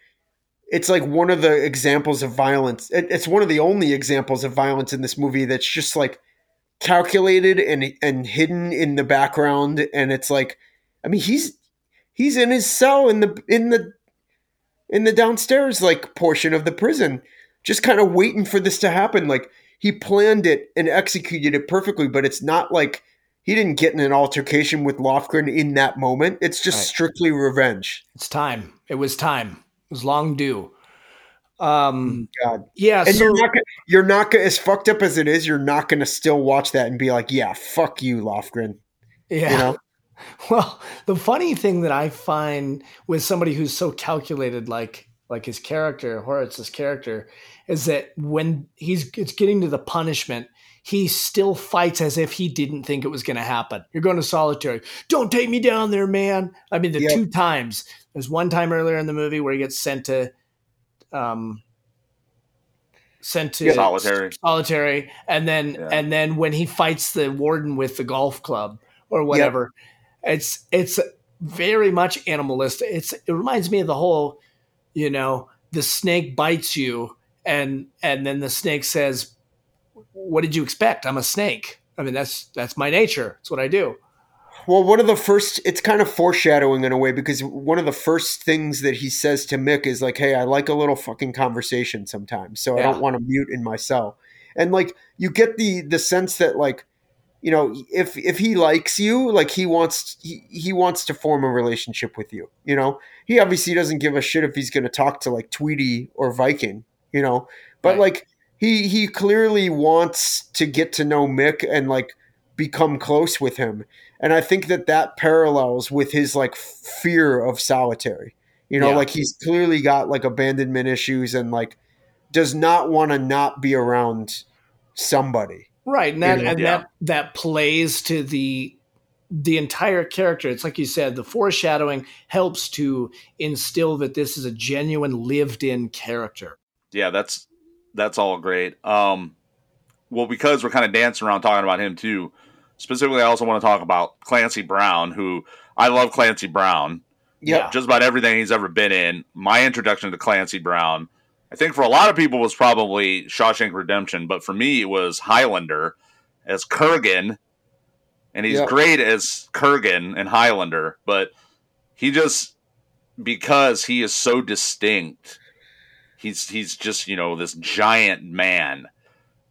it's like one of the examples of violence. It, it's one of the only examples of violence in this movie that's just like calculated and and hidden in the background and it's like I mean he's he's in his cell in the in the in the downstairs like portion of the prison just kind of waiting for this to happen like he planned it and executed it perfectly but it's not like he didn't get in an altercation with Lofgren in that moment it's just Right. strictly revenge It's time. It was time. It was long due. Um god yeah, and so you're not gonna, you're not gonna as fucked up as it is you're not gonna still watch that and be like yeah fuck you Lofgren yeah. you know Well, the funny thing that I find with somebody who's so calculated, like like his character, Horowitz's character, is that when he's it's getting to the punishment, he still fights as if he didn't think it was going to happen. You're going to solitary. Don't take me down there, man. I mean, the Yep. two times. There's one time earlier in the movie where he gets sent to, um, sent to Solitary. solitary, and then Yeah. and then when he fights the warden with the golf club or whatever, it's it's very much animalistic. It's it reminds me of the whole, you know, the snake bites you and and then the snake says, "What did you expect? I'm a snake. I mean, that's that's my nature. It's what I do." Well, one of the first, it's kind of foreshadowing in a way because one of the first things that he says to Mick is like, "Hey, I like a little fucking conversation sometimes, so I don't want to mute in my cell." And like, you get the the sense that like, you know, if if he likes you, like he wants he, he wants to form a relationship with you. You know, he obviously doesn't give a shit if he's going to talk to like Tweety or Viking. You know, but Right. like he he clearly wants to get to know Mick and like become close with him and i think that that parallels with his like fear of solitary you know Yeah. like he's clearly got like abandonment issues and like does not want to not be around somebody Right, and that You know? and Yeah. that that plays to the the entire character. It's like you said, the foreshadowing helps to instill that this is a genuine lived-in character. yeah, that's that's all great. Um, well, because we're kind of dancing around talking about him too. Specifically, I also want to talk about Clancy Brown, who I love. Clancy Brown, yeah just about everything he's ever been in. My introduction to Clancy Brown, I think for a lot of people was probably Shawshank Redemption, but for me it was Highlander as Kurgan, and he's Yeah. great as Kurgan and Highlander, but he just because he is so distinct, he's he's just you know this giant man.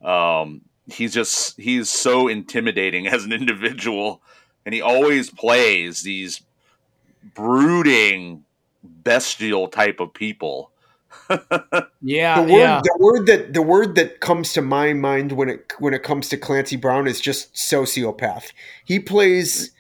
Um, he's just he's so intimidating as an individual, and he always plays these brooding, bestial type of people. Yeah, the word yeah. the word that the word that comes to my mind when it when it comes to Clancy Brown is just sociopath. He plays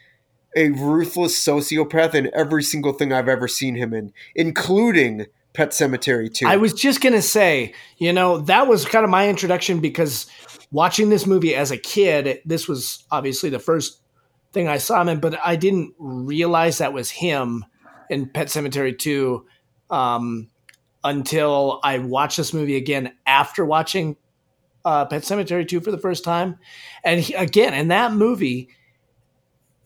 a ruthless sociopath in every single thing I've ever seen him in, including Pet Sematary 2. I was just gonna say, you know, that was kind of my introduction because watching this movie as a kid, this was obviously the first thing I saw him in, but I didn't realize that was him in Pet Sematary 2 um, until I watched this movie again after watching uh, Pet Sematary 2 for the first time. And he, again, in that movie,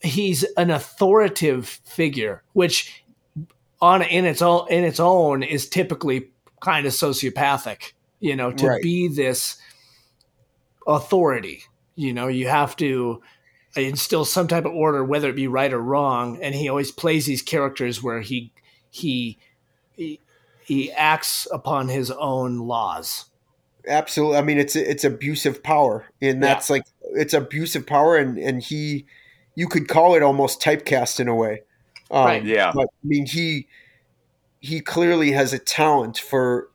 he's an authoritative figure, which on in its own in its own is typically kind of sociopathic. You know, to Right. be this authority, you know, you have to instill some type of order, whether it be right or wrong. And he always plays these characters where he he he, he acts upon his own laws. absolutely i mean it's it's abusive power and Yeah. that's like it's abusive power and and he you could call it almost typecast in a way um, Right. Yeah. but i mean he he clearly has a talent for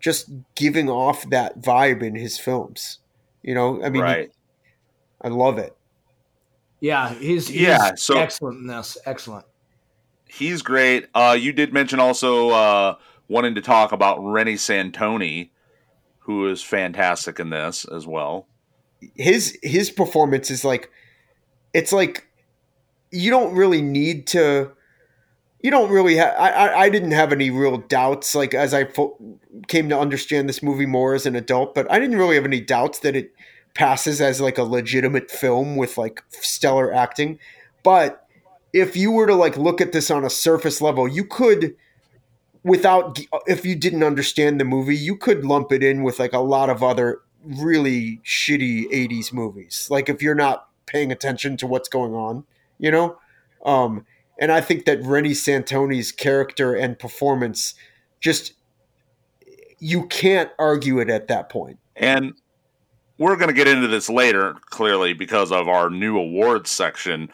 just giving off that vibe in his films you know i mean right. i love it Yeah, he's, he's Yeah, so- excellent in this. Excellent. He's great. Uh, you did mention also uh, wanting to talk about Reni Santoni, who is fantastic in this as well. his his performance is like it's like you don't really need to you don't really have I, I i didn't have any real doubts like as i fo- came to understand this movie more as an adult but i didn't really have any doubts that it passes as like a legitimate film with like stellar acting. But if you were to like look at this on a surface level you could without if you didn't understand the movie you could lump it in with like a lot of other really shitty 80s movies. Like if you're not paying attention to what's going on you know? Um and i think that reni santoni's character and performance just you can't argue it at that point. And we're going to get into this later, clearly, because of our new awards section.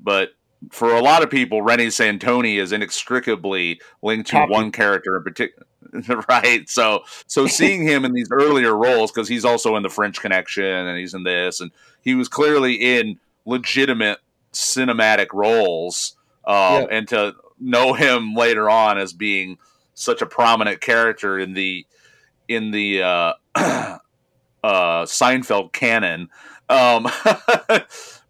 But for a lot of people, Reni Santoni is inextricably linked to Poppie. one character in particular. right. So, so seeing him in these earlier roles, because he's also in the French Connection and he's in this, and he was clearly in legitimate cinematic roles. Um, Yeah. And to know him later on as being such a prominent character in the in the uh, uh, Seinfeld canon. Um,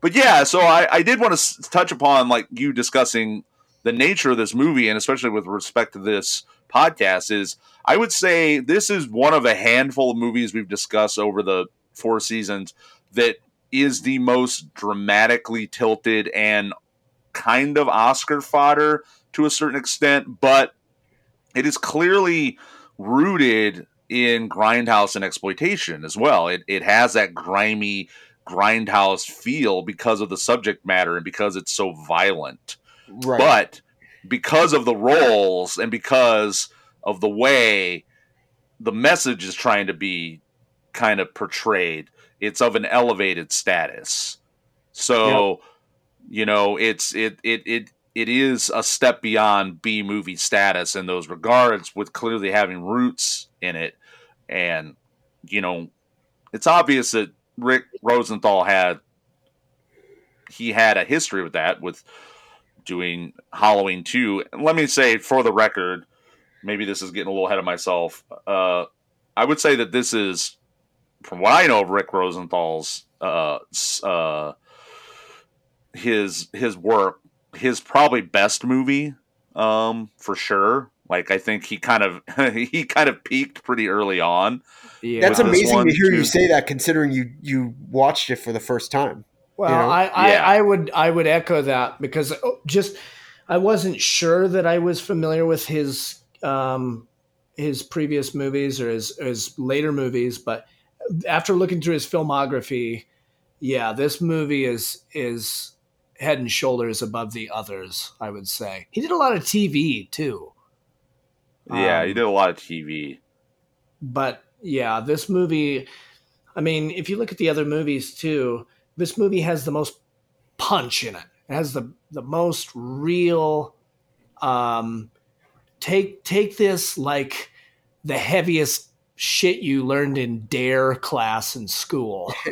but yeah, so I, I did want to s- touch upon like you discussing the nature of this movie, and especially with respect to this podcast, is I would say this is one of a handful of movies we've discussed over the four seasons that is the most dramatically tilted and kind of Oscar fodder to a certain extent, but it is clearly rooted in grindhouse and exploitation as well. It it has that grimy grindhouse feel because of the subject matter and because it's so violent. Right. But because of the roles and because of the way the message is trying to be kind of portrayed, it's of an elevated status. So, you know, it's it it it it is a step beyond B movie status in those regards, with clearly having roots in it, and you know, it's obvious that Rick Rosenthal had he had a history with that with doing Halloween 2. And let me say for the record, maybe this is getting a little ahead of myself. Uh, I would say that this is from what I know of Rick Rosenthal's uh, uh, his his work, his probably best movie um, for sure. Like I think he kind of he kind of peaked pretty early on. Yeah. That's amazing one, to hear you say that, considering you you watched it for the first time. Well, you know? I, I, Yeah. I would I would echo that because oh, just I wasn't sure that I was familiar with his um, his previous movies or his his later movies, but after looking through his filmography, yeah, this movie is is head and shoulders above the others. I would say he did a lot of TV too. Yeah, Um, he did a lot of TV. but yeah, this movie. I mean, if you look at the other movies too, this movie has the most punch in it. It has the the most real. Um, take take this like the heaviest shit you learned in dare class in school,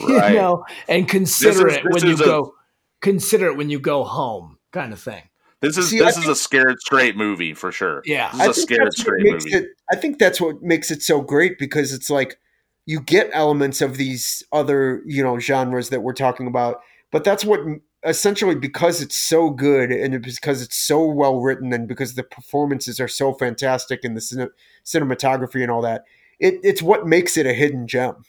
you Right. know, and consider is- it when you a- go. Consider it when you go home, kind of thing. This is See, I this is a scared straight movie for sure. Yeah. this is a scared straight movie. it. I think that's what makes it so great because it's like you get elements of these other you know genres that we're talking about, but that's what essentially because it's so good and because it's so well written and because the performances are so fantastic and the cine- cinematography and all that, it, it's what makes it a hidden gem.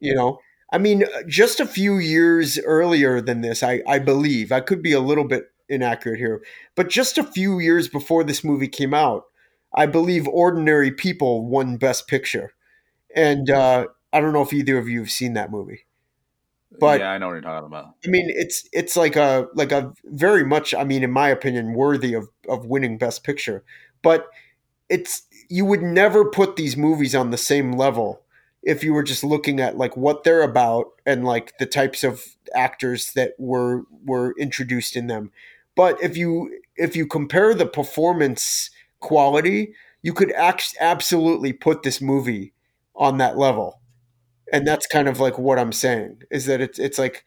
You know, I mean, just a few years earlier than this, I, I believe, I could be a little bit inaccurate here, but just a few years before this movie came out, I believe Ordinary People won Best Picture. And uh, I don't know if either of you have seen that movie. But yeah, I know what you're talking about. I mean, it's it's like a like a very much, I mean, in my opinion, worthy of of winning Best Picture. But it's you would never put these movies on the same level if you were just looking at like what they're about and like the types of actors that were were introduced in them. But if you if you compare the performance quality, you could act, absolutely put this movie on that level and that's kind of like what I'm saying is that it's it's like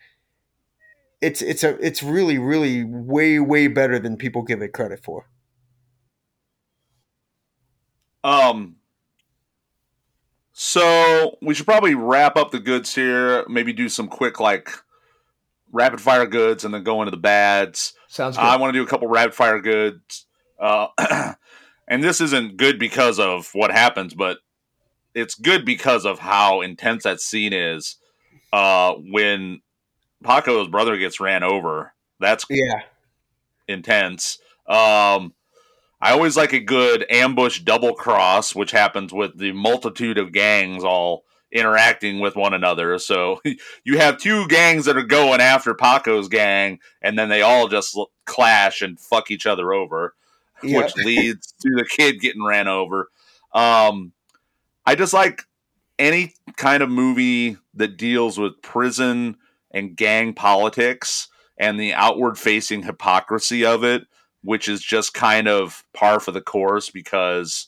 it's it's a it's really really way way better than people give it credit for. Um. So we should probably wrap up the goods here. Maybe do some quick like rapid fire goods, and then go into the bads. Sounds good. I want to do a couple rapid fire goods. Uh, and this isn't good because of what happens, but it's good because of how intense that scene is. Uh, when Paco's brother gets ran over, that's Yeah. intense. Um, I always like a good ambush double cross, which happens with the multitude of gangs all interacting with one another. So you have two gangs that are going after Paco's gang, and then they all just clash and fuck each other over, Yeah. which leads to the kid getting ran over. Um, I just like any kind of movie that deals with prison and gang politics and the outward facing hypocrisy of it, which is just kind of par for the course because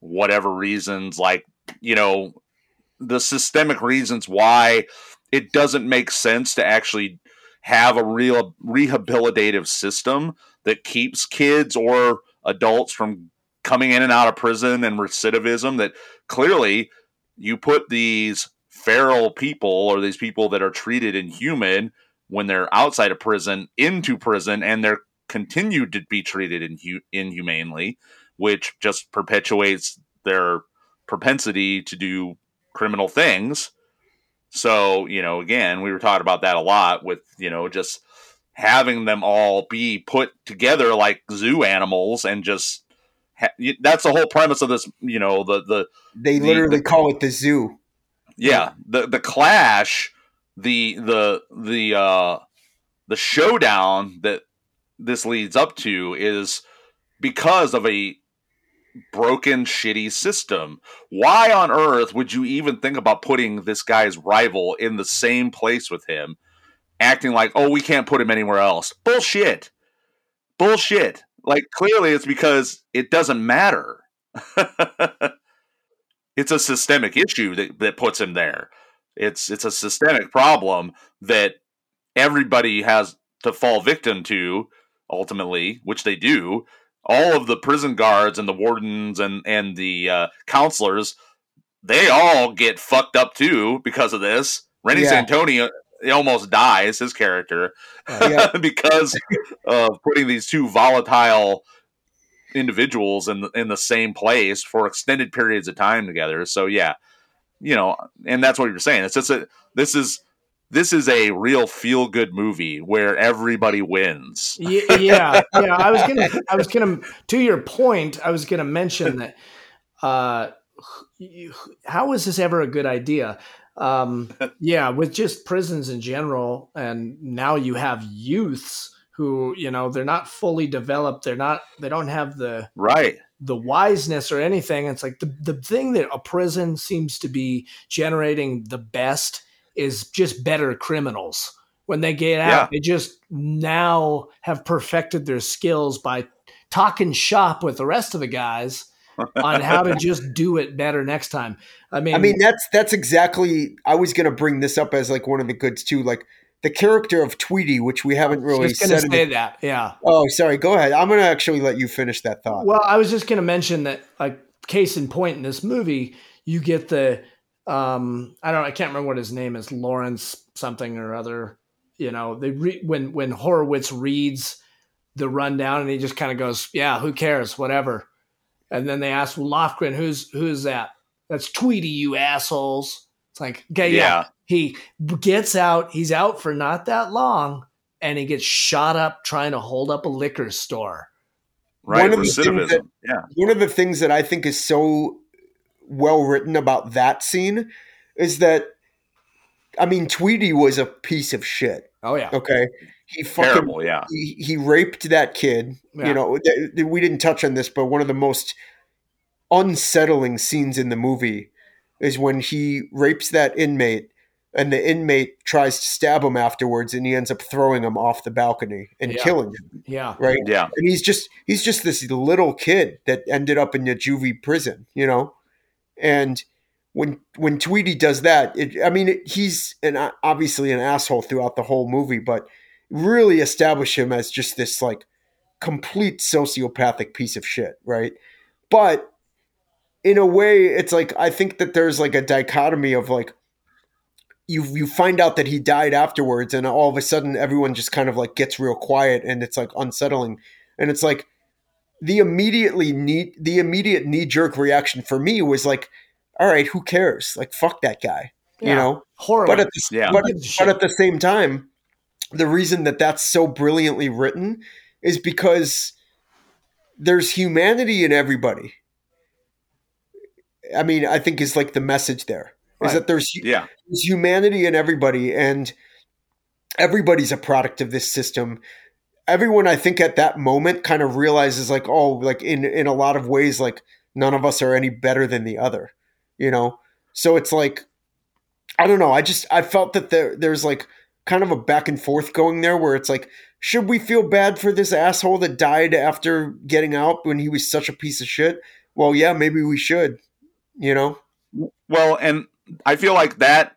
whatever reasons, like, you know, the systemic reasons why it doesn't make sense to actually have a real rehabilitative system that keeps kids or adults from coming in and out of prison and recidivism that clearly you put these feral people or these people that are treated inhuman when they're outside of prison into prison and they're continued to be treated inhu- inhumanely which just perpetuates their propensity to do criminal things so you know again we were talking about that a lot with you know just having them all be put together like zoo animals and just ha- that's the whole premise of this you know the the They The- literally the- call it the zoo. yeah the the clash the the the uh the showdown that this leads up to is because of a broken shitty system. Why on earth would you even think about putting this guy's rival in the same place with him acting like oh we can't put him anywhere else? Bullshit. Bullshit. Like clearly it's because it doesn't matter. It's a systemic issue that, that puts him there. It's it's a systemic problem that everybody has to fall victim to ultimately, which they do. All of the prison guards and the wardens and and the uh, counselors, they all get fucked up too because of this. Reni Yeah. Santoni uh, almost dies his character Yeah. because of putting these two volatile individuals in the, in the same place for extended periods of time together. So yeah, you know, and that's what you're saying. It's just a this is this is a real feel good movie where everybody wins. Ye- yeah, yeah. I was gonna, I was gonna. To your point, I was gonna mention that. Uh, how is this ever a good idea? Um, yeah, with just prisons in general, and now you have youths who, you know, they're not fully developed. They're not. They don't have the Right. the wiseness or anything. It's like the the thing that a prison seems to be generating the best is just better criminals. When they get out, Yeah. they just now have perfected their skills by talking shop with the rest of the guys on how to just do it better next time. I mean, I mean, that's that's exactly. I was going to bring this up as like one of the goods too, like the character of Tweety, which we haven't really to said. say that. Yeah. oh, sorry. Go ahead. I'm going to actually let you finish that thought. Well, I was just going to mention that, like, case in point in this movie, you get the, um, I don't, I can't remember what his name is, Lawrence something or other. You know, they re- when when Horowitz reads the rundown and he just kind of goes, "Yeah, who cares, whatever." And then they ask well, Lofgren, "Who's who's that?" That's Tweety, you assholes. It's like, okay, yeah. Yeah. He gets out. He's out for not that long, and he gets shot up trying to hold up a liquor store. Right. One of the things that- yeah. one of the things that I think is so well written about that scene is that I mean Tweety was a piece of shit. Oh yeah. Okay, he fucking Terrible. Yeah. he, he raped that kid. Yeah. You know, th- th- we didn't touch on this, but one of the most unsettling scenes in the movie is when he rapes that inmate, and the inmate tries to stab him afterwards, and he ends up throwing him off the balcony and Yeah. killing him. Yeah. Right? Yeah. and he's just he's just this little kid that ended up in the juvie prison, you know. And when when Tweety does that, it, I mean, it, he's an obviously an asshole throughout the whole movie, but really establish him as just this like complete sociopathic piece of shit, right? But in a way, it's like I think that there's like a dichotomy of like you you find out that he died afterwards, and all of a sudden everyone just kind of like gets real quiet, and it's like unsettling, and it's like the immediately knee the immediate knee jerk reaction for me was like, all right, who cares? Like fuck that guy, you know. Horrible. But at the, Yeah. but, Who gives a but at the same time, the reason that that's so brilliantly written is because there's humanity in everybody. I mean, I think is like the message there is Right. that there's Yeah. there's humanity in everybody and everybody's a product of this system everyone i think at that moment kind of realizes like oh like in in a lot of ways like none of us are any better than the other you know? So it's like i don't know i just i felt that there there's like kind of a back and forth going there where it's like should we feel bad for this asshole that died after getting out when he was such a piece of shit? Well yeah maybe we should you know? Well, and I feel like that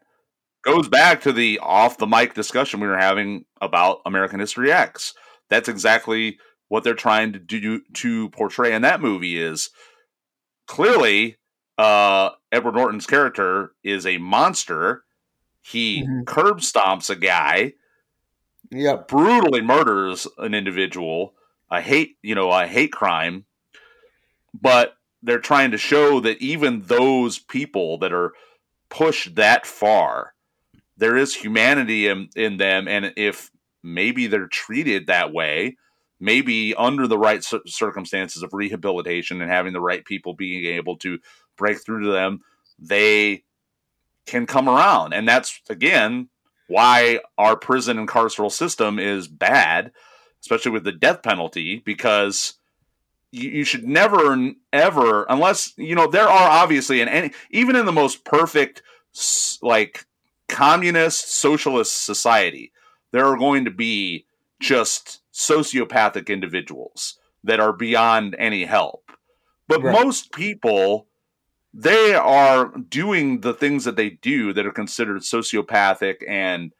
goes back to the off the mic discussion we were having about American History X. That's exactly what they're trying to do to portray in that movie is clearly uh Edward Norton's character is a monster. He Mhm. curb stomps a guy, Yeah, brutally murders an individual, a hate, you know, a hate crime. But they're trying to show that even those people that are pushed that far, there is humanity in, in them. And if maybe they're treated that way maybe under the right circumstances of rehabilitation and having the right people being able to break through to them they can come around. And that's again why our prison and carceral system is bad especially with the death penalty because you, you should never ever unless you know there are obviously in any even in the most perfect like communist socialist society there are going to be just sociopathic individuals that are beyond any help but right. most people they are doing the things that they do that are considered sociopathic and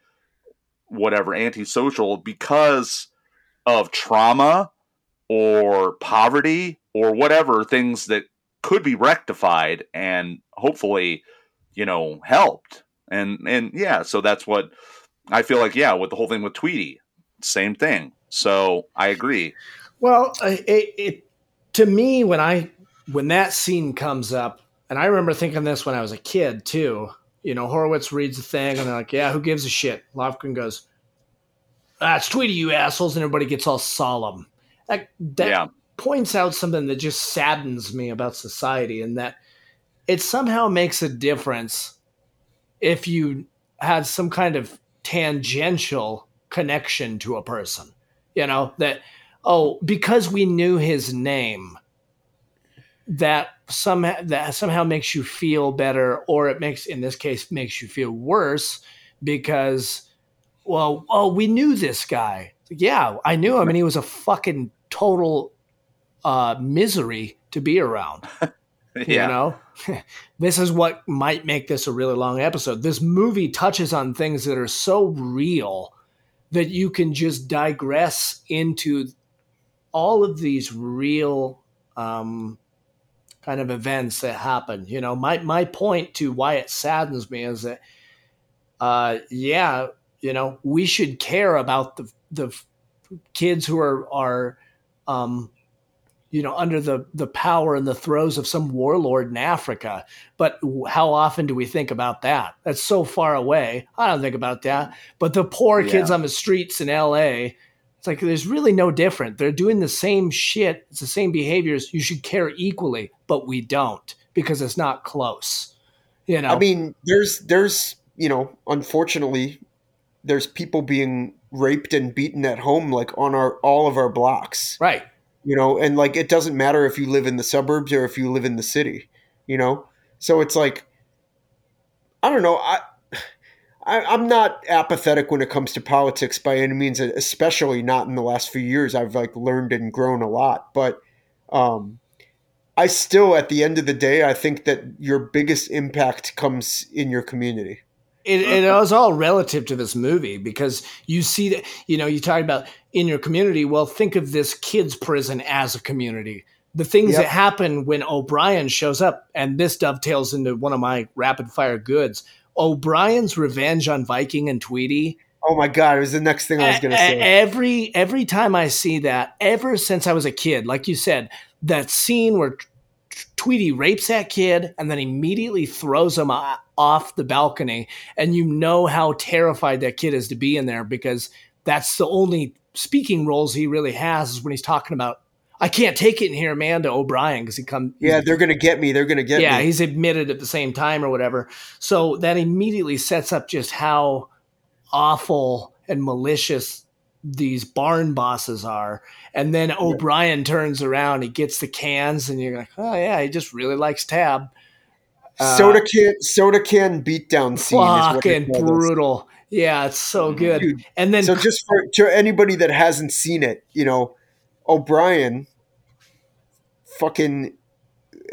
whatever antisocial because of trauma or poverty or whatever things that could be rectified and hopefully you know helped and and yeah so that's what i feel like yeah with the whole thing with tweety same thing. So i agree. Well it, it to me when i when that scene comes up and i remember thinking this when i was a kid too you know horowitz reads the thing and they're like yeah who gives a shit? Lovegreen goes ah, it's tweety you assholes and everybody gets all solemn. That, that yeah. points out something that just saddens me about society and that it somehow makes a difference if you had some kind of tangential connection to a person. You know, that, oh, because we knew his name, that somehow that somehow makes you feel better, or it makes in this case makes you feel worse because well, oh, we knew this guy. Yeah, I knew him and he was a fucking total uh, misery to be around. yeah. You know, this is what might make this a really long episode. This movie touches on things that are so real that you can just digress into all of these real um, kind of events that happen. You know, my my point to why it saddens me is that, uh, yeah, you know, we should care about the the kids who are are um, you know, under the the power and the throes of some warlord in Africa. But how often do we think about that? That's so far away. I don't think about that. But the poor yeah. kids on the streets in L.A. It's like there's really no different. They're doing the same shit. It's the same behaviors. You should care equally, but we don't because it's not close. You know. I mean, there's there's you know, unfortunately, there's people being raped and beaten at home like on our all of our blocks. Right you know and like it doesn't matter if you live in the suburbs or if you live in the city you know? So it's like i don't know i, I am not apathetic when it comes to politics by any means especially not in the last few years. I've like learned and grown a lot but um i still at the end of the day i think that your biggest impact comes in your community it, uh-huh. it was all relative to this movie because you see that you know you talk about in your community well think of this kids prison as a community. The things yep. that happen when o'brien shows up and this dovetails into one of my rapid fire goods o'brien's revenge on viking and tweety. Oh my god it was the next thing i was going to say. every every time i see that ever since i was a kid like you said that scene where Tweety rapes that kid and then immediately throws him uh, off the balcony. And you know how terrified that kid is to be in there because that's the only speaking roles he really has is when he's talking about, I can't take it in here, Amanda O'Brien, because he come. Yeah, they're going to get me. They're going to get yeah, me. Yeah, he's admitted at the same time or whatever. So that immediately sets up just how awful and malicious these barn bosses are. And then O'Brien turns around, he gets the cans, and you're like, oh yeah, he just really likes Tab. Uh, soda can soda can beatdown scene fucking brutal. Yeah, it's so mm-hmm. good. Dude, and then so just for to anybody that hasn't seen it, you know, O'Brien, fucking,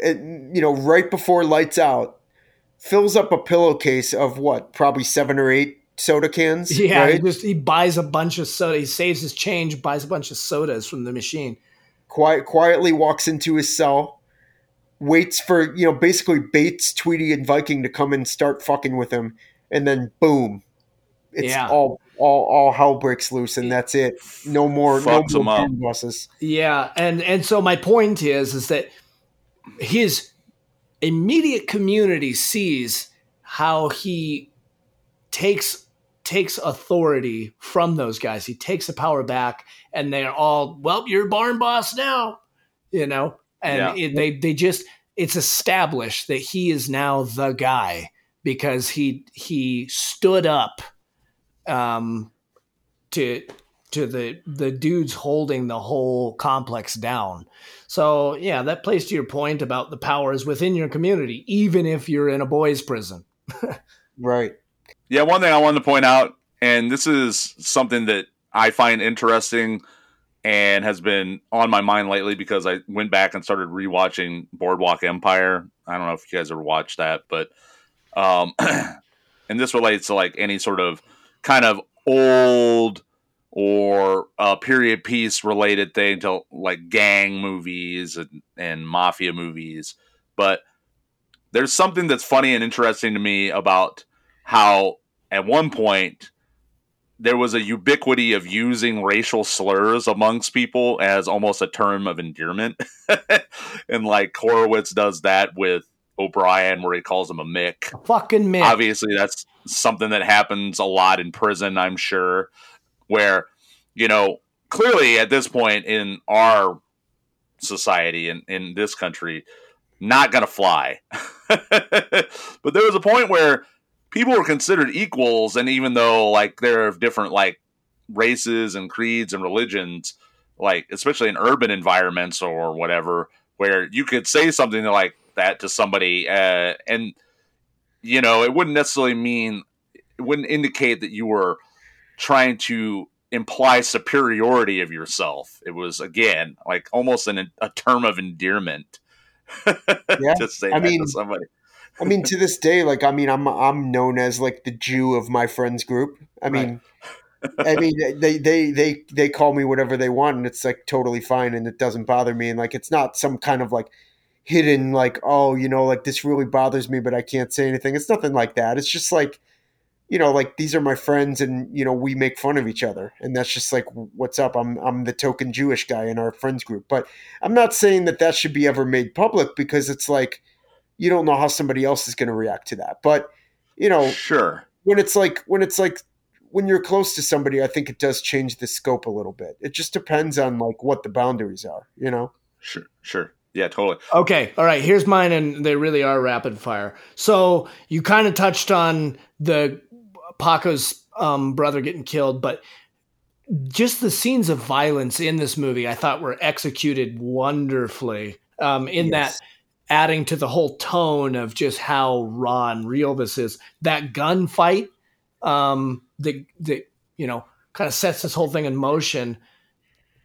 eh, you know, right before lights out, fills up a pillowcase of what, probably seven or eight soda cans. Yeah, right? he just he buys a bunch of soda. He saves his change, buys a bunch of sodas from the machine. Quiet, quietly walks into his cell, waits for you know basically baits Tweety and Viking to come and start fucking with him, and then boom, it's yeah. all all all hell breaks loose, and that's it. No more Fucks no more buses. Yeah, and and so my point is is that his immediate community sees how he takes takes authority from those guys. He takes the power back, and they're all, well, you're barn boss now, you know. And Yeah. it, they they just it's established that he is now the guy because he he stood up um, to to the the dudes holding the whole complex down. So yeah, that plays to your point about the powers within your community, even if you're in a boys' prison. Right. Yeah, one thing I wanted to point out, and this is something that I find interesting and has been on my mind lately because I went back and started rewatching Boardwalk Empire. I don't know if you guys ever watched that, but um and this relates to like any sort of kind of old or uh, period piece related thing to like gang movies and, and mafia movies. But there's something that's funny and interesting to me about how at one point there was a ubiquity of using racial slurs amongst people as almost a term of endearment. and like Horowitz does that with O'Brien, where he calls him a Mick. Fucking Mick. Obviously, that's something that happens a lot in prison, I'm sure, where, you know, clearly at this point in our society and in, this country, not going to fly. but there was a point where people were considered equals, and even though, like, there are different, like, races and creeds and religions, like, especially in urban environments or whatever, where you could say something like that to somebody, uh, and you know, it wouldn't necessarily mean it wouldn't indicate that you were trying to imply superiority of yourself. It was again like almost an, a term of endearment Yeah. to say I that mean- to somebody. I mean, to this day, like I mean, I'm I'm known as like the Jew of my friends group. I mean, I mean, they they they they call me whatever they want, and it's like totally fine, and it doesn't bother me, and like it's not some kind of like hidden like oh you know like this really bothers me, but I can't say anything. It's nothing like that. It's just like you know like these are my friends, and you know we make fun of each other, and that's just like what's up. I'm I'm the token Jewish guy in our friends group, but I'm not saying that that should be ever made public because it's like you don't know how somebody else is going to react to that. But you know, Sure. when it's like when it's like when you're close to somebody, I think it does change the scope a little bit. It just depends on like what the boundaries are, you know. Sure. Sure. Yeah, totally. Okay, all right. Here's mine, and they really are rapid fire. So you kind of touched on the Paco's um, brother getting killed, but just the scenes of violence in this movie, I thought were executed wonderfully. Um, in Yes. that, adding to the whole tone of just how raw and real this is. That gunfight, um, that that you know, kind of sets this whole thing in motion.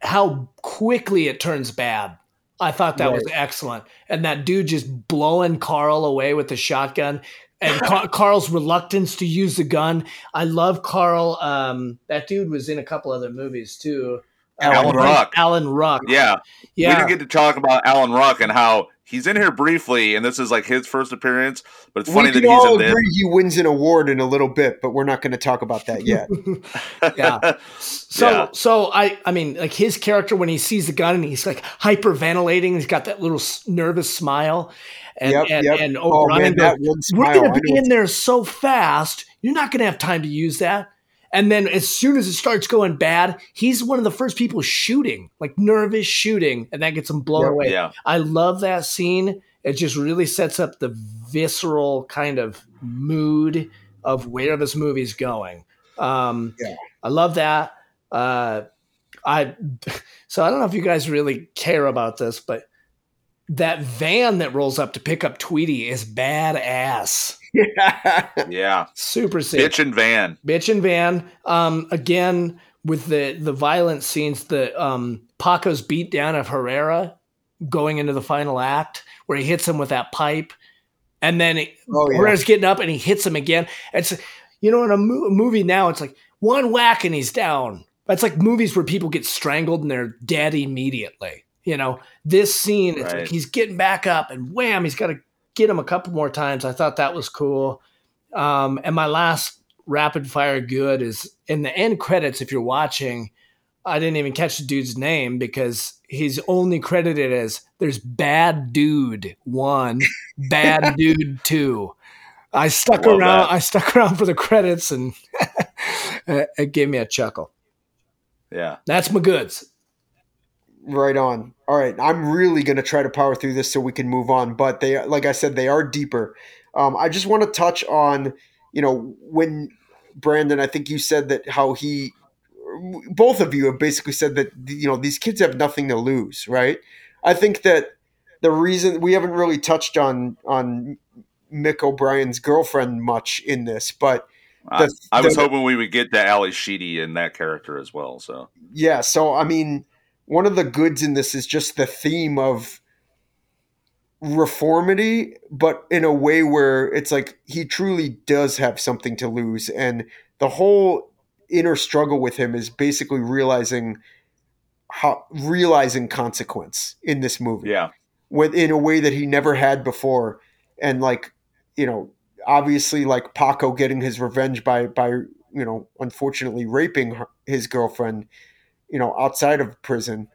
How quickly it turns bad. I thought that was excellent. And that dude just blowing Carl away with the shotgun and Car- Carl's reluctance to use the gun. I love Carl. Um, that dude was in a couple other movies too. Alan Ruck. Alan Ruck. Yeah. Yeah. We didn't get to talk about Alan Ruck and how he's in here briefly, and this is like his first appearance. But it's funny we that can he's all in this. agree he wins an award in a little bit, but we're not going to talk about that yet. yeah. So Yeah. so I I mean like his character when he sees the gun and he's like hyperventilating, he's got that little nervous smile, and Yep, and, yep. and Oh, man, goes, that one "We're gonna be in there so fast, you're not gonna have time to use that." And then as soon as it starts going bad, he's one of the first people shooting, like nervous shooting, and that gets him blown Yep. away. Yeah. I love that scene. It just really sets up the visceral kind of mood of where this movie's going. Um, Yeah. I love that. Uh, I so I don't know if you guys really care about this, but that van that rolls up to pick up Tweety is badass. Yeah. yeah. Super sick. Bitch and Van. Bitch and Van. Um, again with the the violent scenes, the um Paco's beat down of Herrera going into the final act where he hits him with that pipe, and then it, Oh, yeah. Herrera's getting up and he hits him again. It's you know in a, mo- movie now it's like one whack and he's down. That's like movies where people get strangled and they're dead immediately. You know this scene, it's like he's getting back up and wham, he's got to get him a couple more times. I thought that was cool. Um, and my last rapid fire good is in the end credits. If you're watching, I didn't even catch the dude's name because he's only credited as there's bad dude one, bad dude two. I stuck Love around. that. I stuck around for the credits, and it gave me a chuckle. Yeah. That's my goods. Right on. All right, I'm really going to try to power through this so we can move on. But they, like I said, they are deeper. Um, I just want to touch on, you know, when Brandon, I think you said that how he, both of you have basically said that you know these kids have nothing to lose, right? I think that the reason we haven't really touched on on Mick O'Brien's girlfriend much in this, but I, the- I was the- hoping we would get to Ally Sheedy in that character as well. So yeah so i mean one of the goods in this is just the theme of reformity but in a way where it's like he truly does have something to lose. And the whole inner struggle with him is basically realizing how realizing consequence in this movie. Yeah, with in a way that he never had before. And like you know obviously like paco getting his revenge by by you know unfortunately raping her, his girlfriend you know outside of prison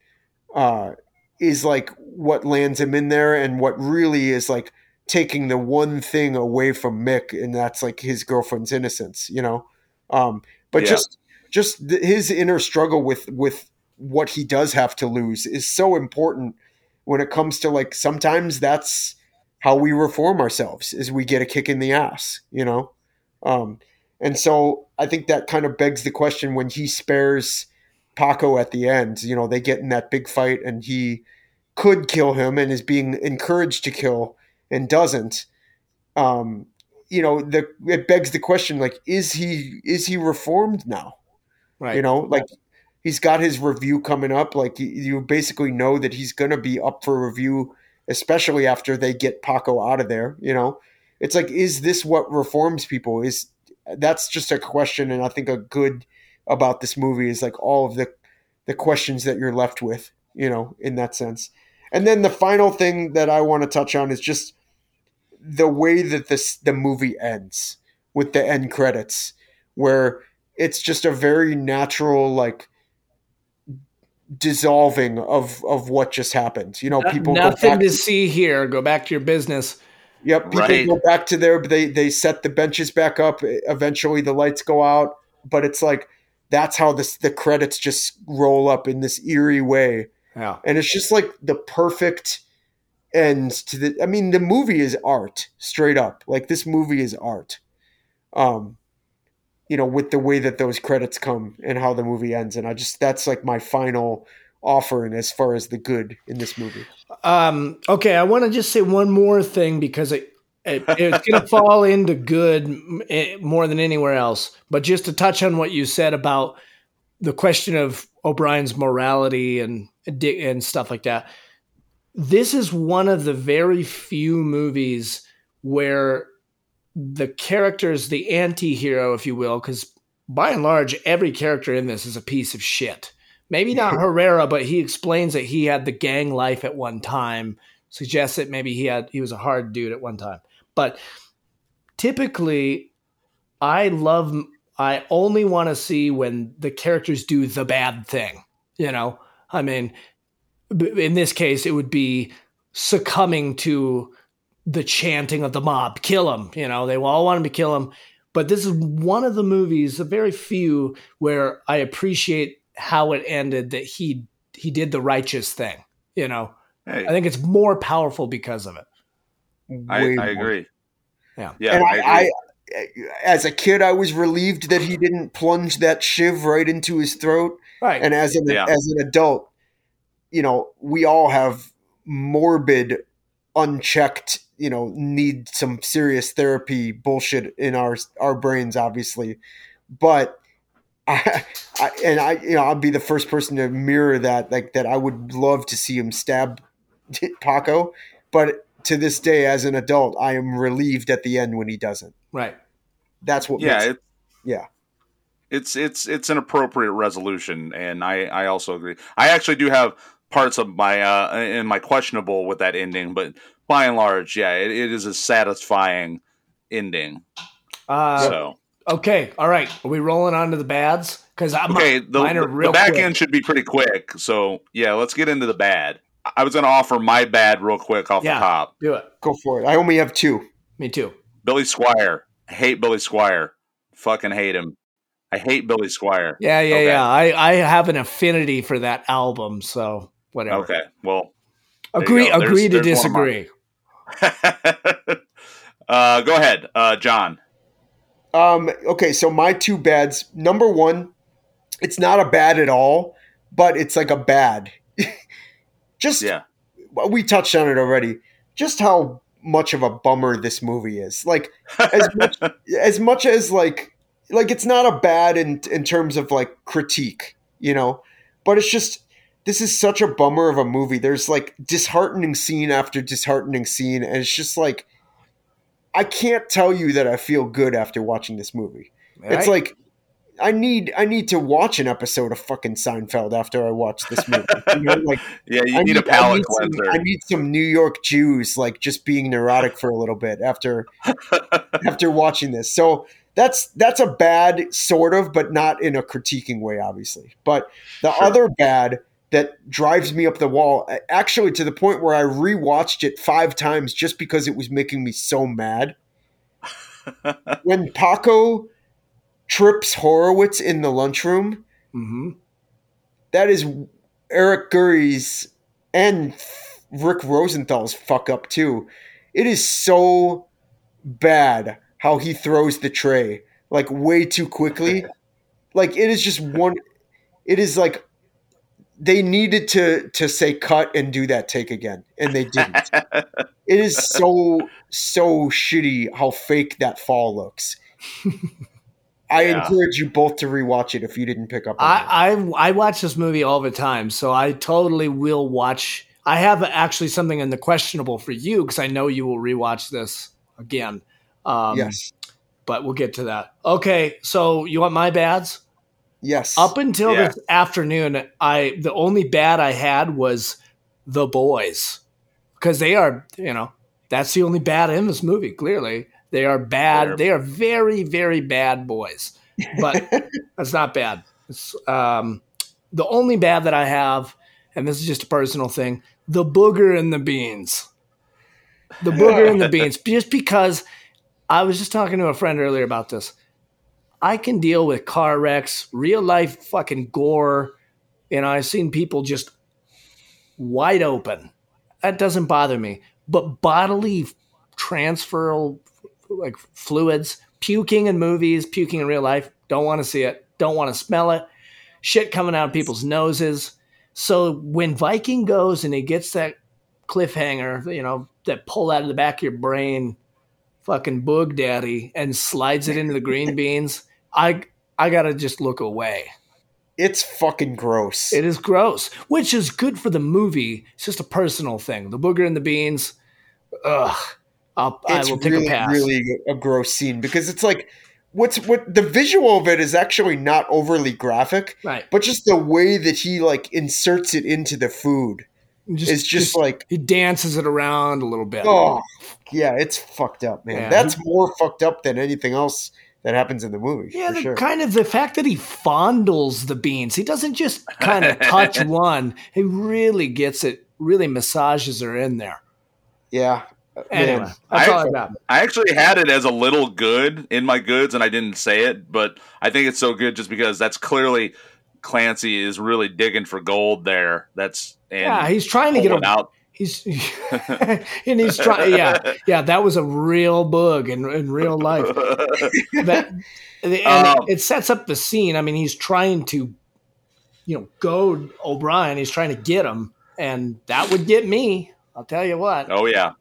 uh is like what lands him in there and what really is like taking the one thing away from mick and that's like his girlfriend's innocence you know um but Yeah. just just th- his inner struggle with with what he does have to lose is so important when it comes to like sometimes that's how we reform ourselves is we get a kick in the ass you know um and so i think that kind of begs the question when he spares paco at the end you know they get in that big fight and he could kill him and is being encouraged to kill and doesn't. Um you know the it begs the question like is he is he reformed now? Right. you know like he's got his review coming up like you, basically know that he's going to be up for review especially after they get paco out of there you know? It's like is this what reforms people? Is that's just a question and i think a good about this movie is like all of the the questions that you're left with you know in that sense and then the final thing that i want to touch on is just the way that this the movie ends with the end credits where it's just a very natural like dissolving of of what just happened you know people go Nothing back to see here. Go back to your business. Yep, people Right. go back to their they they set the benches back up. Eventually, the lights go out, but it's like that's how this the credits just roll up in this eerie way, Yeah. and it's just like the perfect end to the. I mean, the movie is art, straight up. Like this movie is art. Um, you know, with the way that those credits come and how the movie ends, and I just that's like my final offering as far as the good in this movie. Um, okay, I want to just say one more thing because it, it it's going to fall into good eh, more than anywhere else. But just to touch on what you said about the question of O'Brien's morality and and stuff like that, this is one of the very few movies where the characters, the anti-hero, if you will, because by and large, every character in this is a piece of shit. Maybe not Herrera, but he explains that he had the gang life at one time. Suggests that maybe he had he was a hard dude at one time. But typically, I love I only want to see when the characters do the bad thing. You know, I mean, in this case, it would be succumbing to the chanting of the mob, kill him. You know, they all want him to kill him. But this is one of the movies, a very few, where I appreciate how it ended. That he he did the righteous thing. You know, hey, I think it's more powerful because of it. I, Way I more. agree. Yeah. yeah, and I, I, agree. I, as a kid, I was relieved that he didn't plunge that shiv right into his throat. Right. And as an Yeah. as an adult, you know, we all have morbid, unchecked, you know, need some serious therapy bullshit in our our brains, obviously. But I, I and I, you know, I'll be the first person to mirror that. Like that, I would love to see him stab Paco, but to this day, as an adult, I am relieved at the end when he doesn't. right. That's what. yeah, makes, it, yeah. it's it's it's an appropriate resolution, and I I also agree. I actually do have parts of my uh in my questionable with that ending, but by and large, yeah, it, it is a satisfying ending. Uh, so Okay. All right. Are we rolling on to the bads? Because I'm okay, the, mine are the, real the back quick. end should be pretty quick. So yeah, let's get into the bad. I was going to offer my bad real quick off Yeah. the top. Do it. Go for it. I only have two. Me too. Billy Squier. I hate Billy Squier. Fucking hate him. I hate Billy Squier. Yeah, yeah, Okay. yeah. I, I have an affinity for that album, so whatever. Okay. Well, there you Agree. There's- agree to there's one of mine. disagree. uh, go ahead, uh, John. Um, okay, so my two bads. Number one, it's not a bad at all, but it's like a bad. Just Yeah. we touched on it already. Just how much of a bummer this movie is. Like as much as much as like like it's not a bad in in terms of like critique, you know, but it's just this is such a bummer of a movie. There's like disheartening scene after disheartening scene, and it's just like I can't tell you that I feel good after watching this movie. It's like I need I need to watch an episode of fucking Seinfeld after I watch this movie. You know, like Yeah, you I need a I palate need some- I need some New York Jews like just being neurotic for a little bit after after watching this. So that's that's a bad sort of, but not in a critiquing way, obviously. But the Sure. other bad that drives me up the wall, actually to the point where I rewatched it five times just because it was making me so mad. when Paco trips Horowitz in the lunchroom, Mhm. that is Eric Gurry's and Rick Rosenthal's fuck up too. It is so bad how he throws the tray like way too quickly. Like it is just one. It is like they needed to to say cut and do that take again, and they didn't. it is so so shitty how fake that fall looks. I Yeah. encourage you both to rewatch it if you didn't pick up on. I, I I watch this movie all the time, so I totally will watch. I have actually something in the questionable for you because I know you will rewatch this again. Um, yes. but we'll get to that. Okay, so you want my bads? Yes. Up until Yeah. this afternoon, I the only bad I had was the boys because they are you know that's the only bad in this movie. Clearly, they are bad. They're- they are very very bad boys, but that's not bad. Um, the only bad that I have, and this is just a personal thing, the booger and the beans. The booger and the beans, just because I was just talking to a friend earlier about this. I can deal with car wrecks, real life fucking gore. You know, I've seen people just wide open. That doesn't bother me. But bodily transfer, like fluids, puking in movies, puking in real life, don't want to see it, don't want to smell it. Shit coming out of people's noses. So when Viking goes and he gets that cliffhanger, you know, that pull out of the back of your brain, fucking boog daddy, and slides it into the green beans, I I gotta just look away. It's fucking gross. It is gross, which is good for the movie. It's just a personal thing. The booger and the beans, ugh. I'll, I it's will take really, a pass. really a gross scene because it's like what's what the visual of it is actually not overly graphic, right. but just the way that he like inserts it into the food Just, is just, like he dances it around a little bit. oh yeah, it's fucked up, man. Yeah. That's more fucked up than anything else that happens in the movie. Yeah, for the sure. kind of the fact that he fondles the beans. He doesn't just kind of touch one. He really gets it, really massages her in there. yeah. Anyway, Man. that's I- all I actually had it as a little good in my goods, and I didn't say it, but I think it's so good just because that's clearly Clancy is really digging for gold there. That's and Yeah, he's trying to get him out. He's and he's trying. Yeah, yeah, that was a real bug in, in real life. That and Um, it, it sets up the scene. I mean, he's trying to, you know, goad O'Brien. He's trying to get him, and that would get me. I'll tell you what. oh yeah,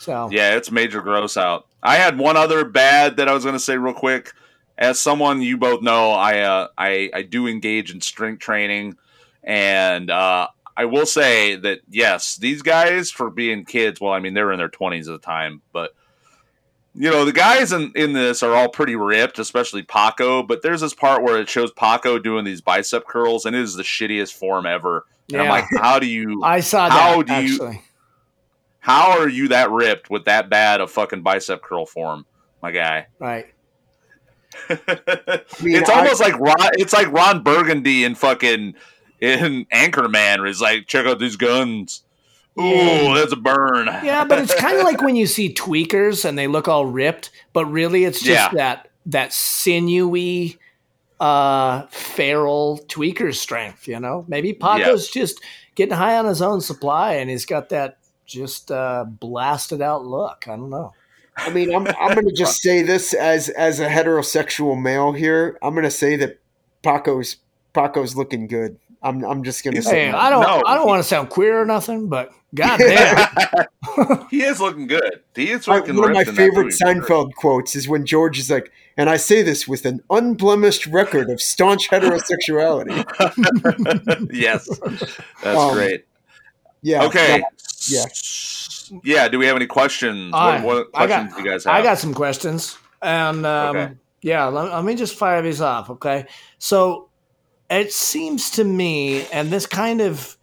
So yeah, it's major gross out. I had one other bad that I was going to say real quick. As someone you both know, I uh, I I do engage in strength training, and uh, I will say that yes, these guys for being kids. Well, I mean they were in their twenties at the time, but you know the guys in in this are all pretty ripped, especially Paco. But there's this part where it shows Paco doing these bicep curls, and it is the shittiest form ever. And I'm like, how do you? I saw How that do you- actually. How are you that ripped with that bad of fucking bicep curl form, my guy? Right. mean, it's I- almost like Ron. It's like Ron Burgundy in fucking in Anchorman, where he's like, "Check out these guns." Ooh, Yeah. that's a burn. Yeah, but it's kind of like when you see tweakers and they look all ripped, but really it's just Yeah. that that sinewy, uh, feral tweaker strength. You know, maybe Paco's just getting high on his own supply, and he's got that just uh, blasted out look. I don't know. I mean, I'm I'm going to just say this as as a heterosexual male here. I'm going to say that Paco's Paco's looking good. I'm I'm just going to say. Hey, that. I don't No. I don't want to sound queer or nothing, but goddamn, he is looking good. He is My- looking one of my ripped in that favorite movie, for. Seinfeld quotes is when George is like, and I say this with an unblemished record of staunch heterosexuality. yes, that's Um, great. Yeah. Okay. yeah. Yeah. Do we have any questions? I- what, what I questions got- do you guys have? I got some questions, and um, Okay. yeah, let, let me just fire these off. Okay, so it seems to me, and this kind of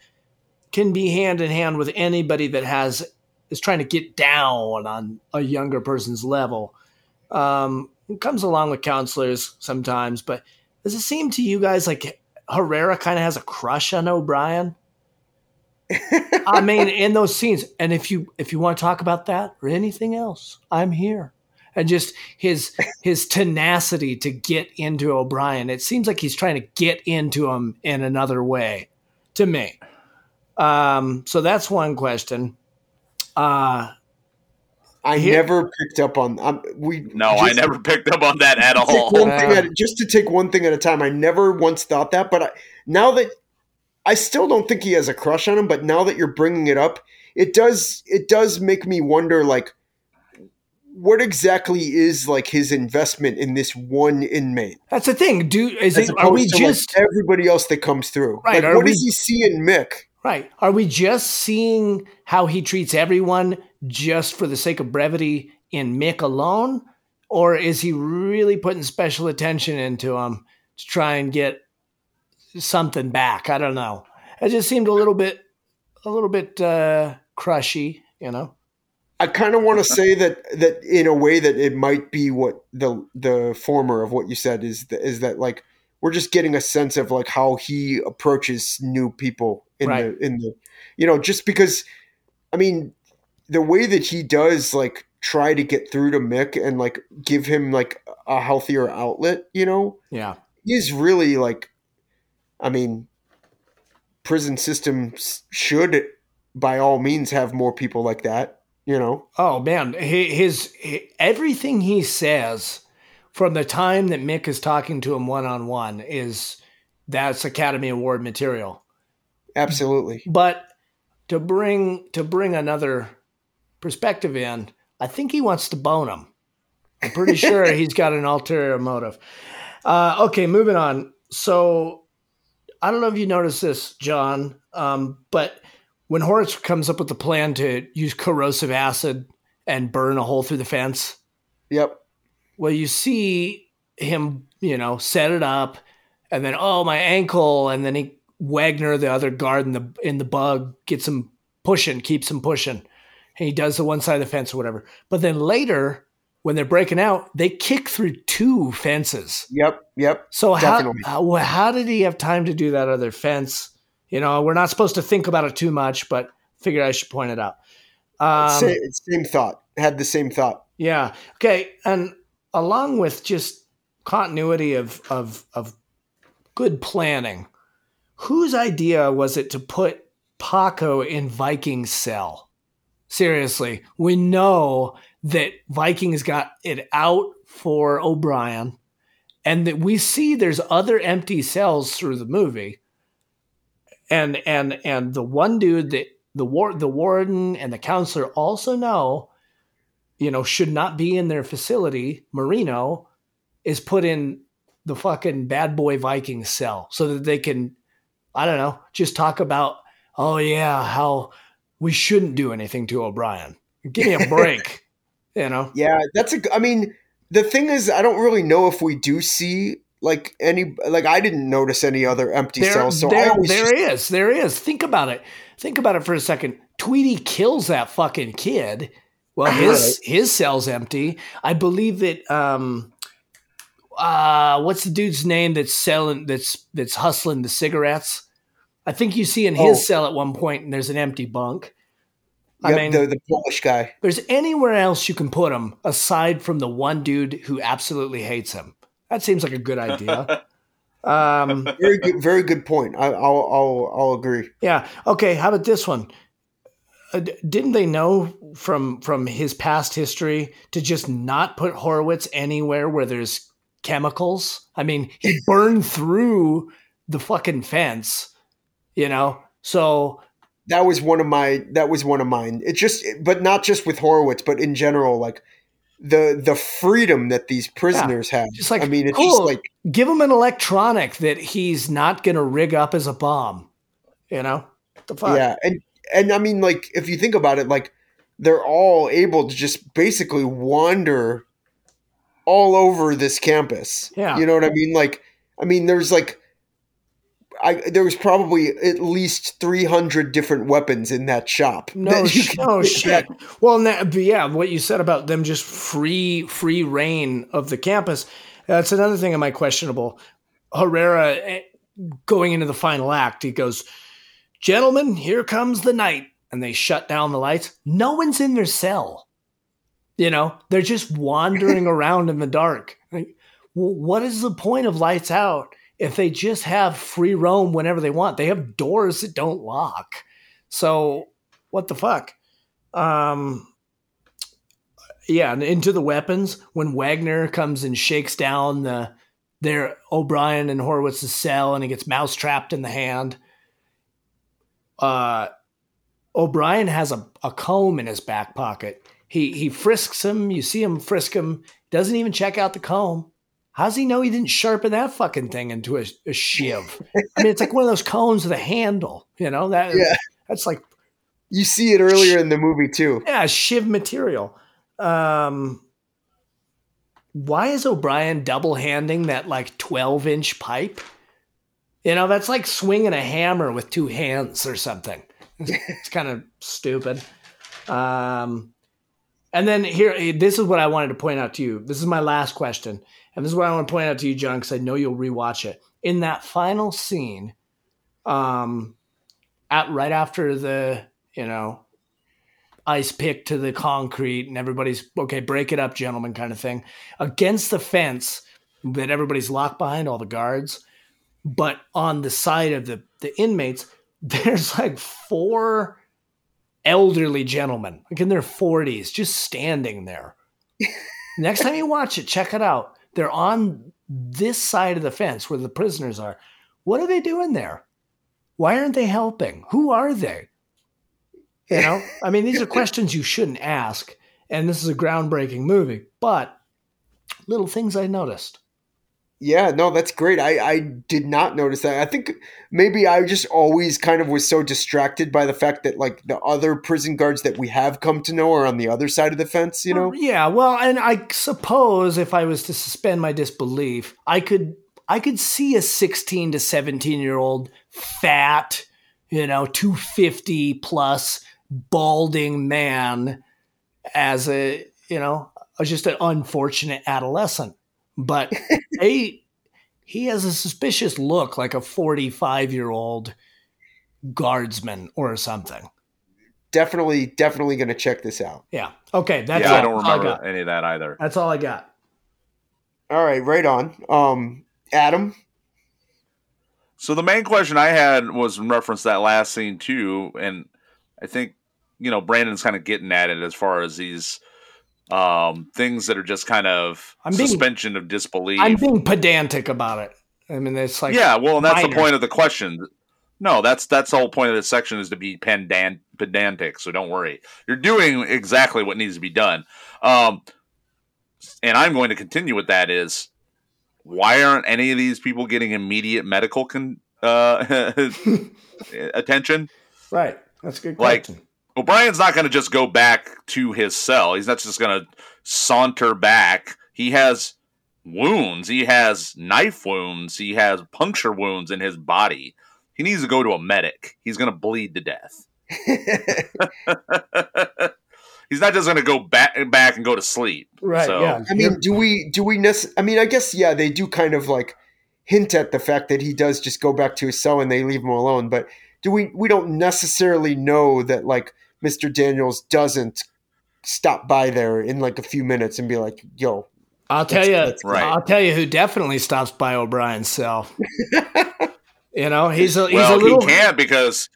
can be hand in hand with anybody that has is trying to get down on a younger person's level. Um, it comes along with counselors sometimes, but does it seem to you guys like Herrera kind of has a crush on O'Brien? I mean, in those scenes, and if you if you want to talk about that or anything else, I'm here. And just his his tenacity to get into O'Brien, it seems like he's trying to get into him in another way, to me. Um, so that's one question. Uh, I Here- never picked up on. Um, we no, I never picked up on that at all. one thing Yeah. at, just to take one thing at a time. I never once thought that, but I, now that I still don't think he has a crush on him, but now that you're bringing it up, it does it does make me wonder like what exactly is like his investment in this one inmate that's the thing. Do is as it, are we to like, just everybody else that comes through? Right, Like, what we- does he see in Mick? Right. Are we just seeing how he treats everyone just for the sake of brevity in Mick alone? Or is he really putting special attention into him to try and get something back? I don't know. It just seemed a little bit a little bit uh crushy, you know? I kind of want to say that that in a way that it might be what the the former of what you said is th- is that like we're just getting a sense of like how he approaches new people in Right. the in the you know just because I mean the way that he does like try to get through to Mick and like give him like a healthier outlet, you know, Yeah. is really like I mean prison systems should by all means have more people like that, you know. Oh man, Hi- his, everything he says from the time that Mick is talking to him one on one is that's Academy Award material. Absolutely. But to bring to bring another perspective in, I think he wants to bone him. I'm pretty sure he's got an ulterior motive. Uh, okay, moving on. So I don't know if you noticed this, John, um, but when Horace comes up with the plan to use corrosive acid and burn a hole through the fence, Yep. well, you see him, you know, set it up, and then oh my ankle, and then he Wagner, the other guard in the in the bug, gets him pushing, keeps him pushing, and he does the one side of the fence or whatever. But then later, when they're breaking out, they kick through two fences. Yep. Yep. So how, how how did he have time to do that other fence? You know, we're not supposed to think about it too much, but figured I should point it out. Um, same, same thought. Had the same thought. yeah. Okay. And along with just continuity of of of good planning, whose idea was it to put Paco in Viking's cell? Seriously, we know that Vikings got it out for O'Brien, and that we see there's other empty cells through the movie. And and and the one dude that the war the warden and the counselor also know you know, should not be in their facility, Moreno, is put in the fucking bad boy Viking cell so that they can, I don't know, just talk about, oh yeah, how we shouldn't do anything to O'Brien. Give me a break, you know? Yeah, that's a. I mean, the thing is, I don't really know if we do see like any. Like, I didn't notice any other empty There, cells. So there, there just- is, there is. Think about it. Think about it for a second. Tweety kills that fucking kid. Well, his his cell's empty. I believe that. Um, uh, what's the dude's name that's selling that's that's hustling the cigarettes? I think you see in his Oh. cell at one point, and there's an empty bunk. I Yep, mean, the, the Polish guy. there's anywhere else you can put him aside from the one dude who absolutely hates him. That seems like a good idea. um, Very good, very good point. I, I'll, I'll, I'll agree. yeah. Okay. How about this one? Uh, didn't they know from from his past history to just not put Horowitz anywhere where there's chemicals? I mean, he burned through the fucking fence, you know. So That was one of my. That was one of mine. It just, but not just with Horowitz, but in general, like the the freedom that these prisoners have. just like I mean, it's cool. just like give him an electronic that he's not going to rig up as a bomb. You know the fuck. yeah, and and I mean, like if you think about it, like they're all able to just basically wander all over this campus. Yeah. you know what I mean. Like, I mean, there's like. I, there was probably at least 300 different weapons in that shop. No, that sh- no shit. back. Well, yeah, what you said about them just free free reign of the campus. That's another thing of my questionable. Herrera eh, going into the final act, he goes, "Gentlemen, here comes the night," and they shut down the lights. No one's in their cell. You know, they're just wandering around in the dark. Like, what is the point of lights out if they just have free roam whenever they want? They have doors that don't lock. So what the fuck? Um, yeah, and into the weapons when Wagner comes and shakes down the their O'Brien and Horowitz's cell, and he gets mouse trapped in the hand. Uh, O'Brien has a, a comb in his back pocket. He he frisks him. You see him frisk him. Doesn't even check out the comb. How's he know he didn't sharpen that fucking thing into a, a shiv? I mean, it's like one of those cones with a handle. You know that. Yeah. That's like You see it earlier in the movie too. yeah, shiv material. Um, why is O'Brien double handing that like 12 inch pipe? You know, that's like swinging a hammer with two hands or something. It's, it's kind of stupid. Um, and then here, this is what I wanted to point out to you. This is my last question. And this is what I want to point out to you, John, because I know you'll rewatch it. In that final scene, um, at right after the, you know, ice pick to the concrete and everybody's okay break it up gentlemen kind of thing against the fence that everybody's locked behind all the guards but on the side of the the inmates there's like four elderly gentlemen like in their 40s just standing there next time you watch it check it out they're on this side of the fence where the prisoners are what are they doing there why aren't they helping who are they you know, I mean, these are questions you shouldn't ask. And this is a groundbreaking movie, but little things I noticed. Yeah, no, that's great. I, I did not notice that. I think maybe I just always kind of was so distracted by the fact that like the other prison guards that we have come to know are on the other side of the fence, you know? Yeah, well, and I suppose if I was to suspend my disbelief, I could I could see a 16 to 17 year old fat, you know, 250 plus balding man as a, you know, just an unfortunate adolescent. But he he has a suspicious look like a 45 year old guardsman or something. Definitely, definitely going to check this out. Yeah. Okay. That's yeah, it. I don't That's all remember got. any of that either. That's all I got. All right, right on. Um, Adam, So the main question I had was in reference to that last scene too, and I think you know Brandon's kind of getting at it as far as these um, things that are just kind of I'm being- suspension of disbelief. I'm being pedantic about it. I mean, it's like yeah, well, and that's the point of the question. No, that's that's the whole point of this section is to be pedant, pedantic. So don't worry, you're doing exactly what needs to be done. Um, and I'm going to continue with that. Is why aren't any of these people getting immediate medical con- uh, attention? Right. That's a good Like- question. O'Brien's not going to just go back to his cell. He's not just going to saunter back. He has wounds. He has knife wounds. He has puncture wounds in his body. He needs to go to a medic. He's going to bleed to death. He's not just going to go back back and go to sleep. Right, So, yeah. I mean, do we do we nec- I mean, I guess yeah, they do kind of like hint at the fact that he does just go back to his cell and they leave him alone. But do we we don't necessarily know that like Mr. Daniels doesn't stop by there in like a few minutes and be like, "Yo, I'll tell you. right. I'll tell you who definitely stops by O'Brien's cell. you know, he's a he's well, a little. he can't because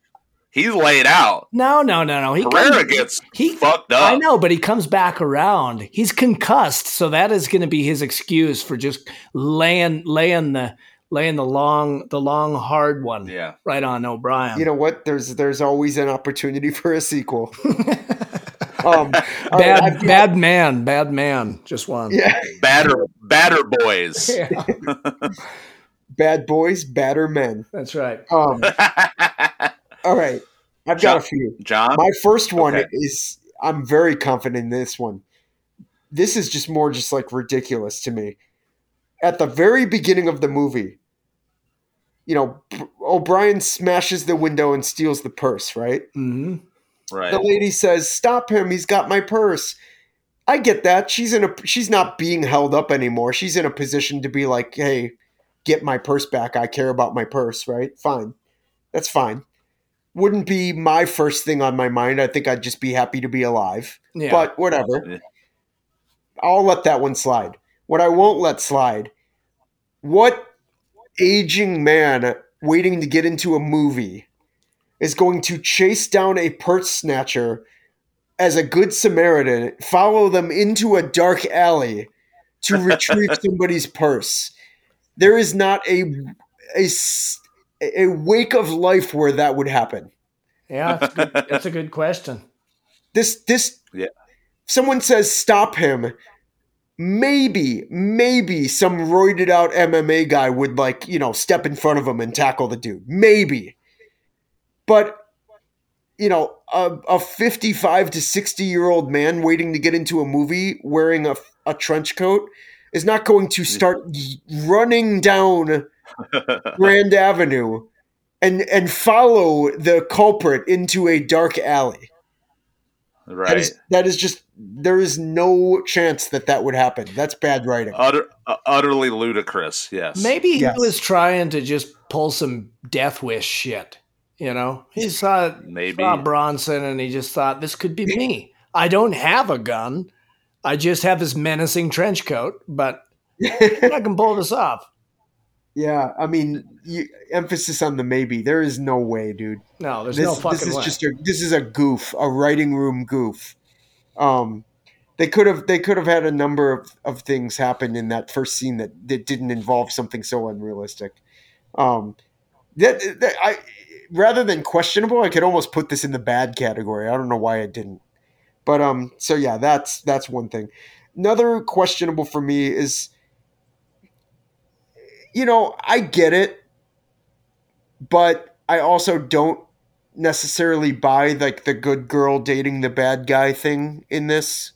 he's laid out. No, no, no, no. He Herrera comes- gets he fucked up. I know, but he comes back around. He's concussed, so that is going to be his excuse for just laying laying the laying the long the long hard one Yeah. right on O'Brien. you know what? There's there's always an opportunity for a sequel." um, bad I've got- bad man, bad man. Just one. yeah, Batter, batter boys. Yeah, bad boys, badder men. that's right. Um, all right, I've got a few. John. My first one Okay. is I'm very confident in this one. This is just more just like ridiculous to me. At the very beginning of the movie, you know, O'Brien smashes the window and steals the purse, right? hmm right. The lady says, "Stop him! He's got my purse." I get that. She's in a she's not being held up anymore. She's in a position to be like, "Hey, get my purse back. I care about my purse." Right? Fine. That's fine. Wouldn't be my first thing on my mind. I think I'd just be happy to be alive. Yeah. But whatever. Yeah. I'll let that one slide. What I won't let slide. What aging man waiting to get into a movie is going to chase down a purse snatcher as a good Samaritan, follow them into a dark alley to retrieve somebody's purse. There is not a a a wake of life where that would happen. Yeah, that's, good. that's a good question. This this Yeah. someone says stop him. Maybe, maybe some roided out MMA guy would like, you know, step in front of him and tackle the dude. Maybe. But you know, a, a 55 to 60 year old man waiting to get into a movie wearing a, a trench coat is not going to mm. start running down Grand Avenue and and follow the culprit into a dark alley. Right. is that is just there is no chance that that would happen. That's bad writing. Utter, uh, utterly ludicrous. Yes. Maybe he was trying to just pull some Death Wish shit. You know, he saw Maybe. saw Bronson and he just thought this could be me. I don't have a gun. I just have this menacing trench coat, but I can pull this off. yeah, I mean, you, emphasis on the maybe. There is no way, dude. No, there's This, no fucking this is way. just a this is a goof, a writing room goof. Um, they could have they could have had a number of, of things happen in that first scene that, that didn't involve something so unrealistic. Um, that, that I rather than questionable, I could almost put this in the bad category. I don't know why I didn't. But um, so yeah, that's that's one thing. Another questionable for me is, you know, I get it, but I also don't necessarily buy like the good girl dating the bad guy thing in this.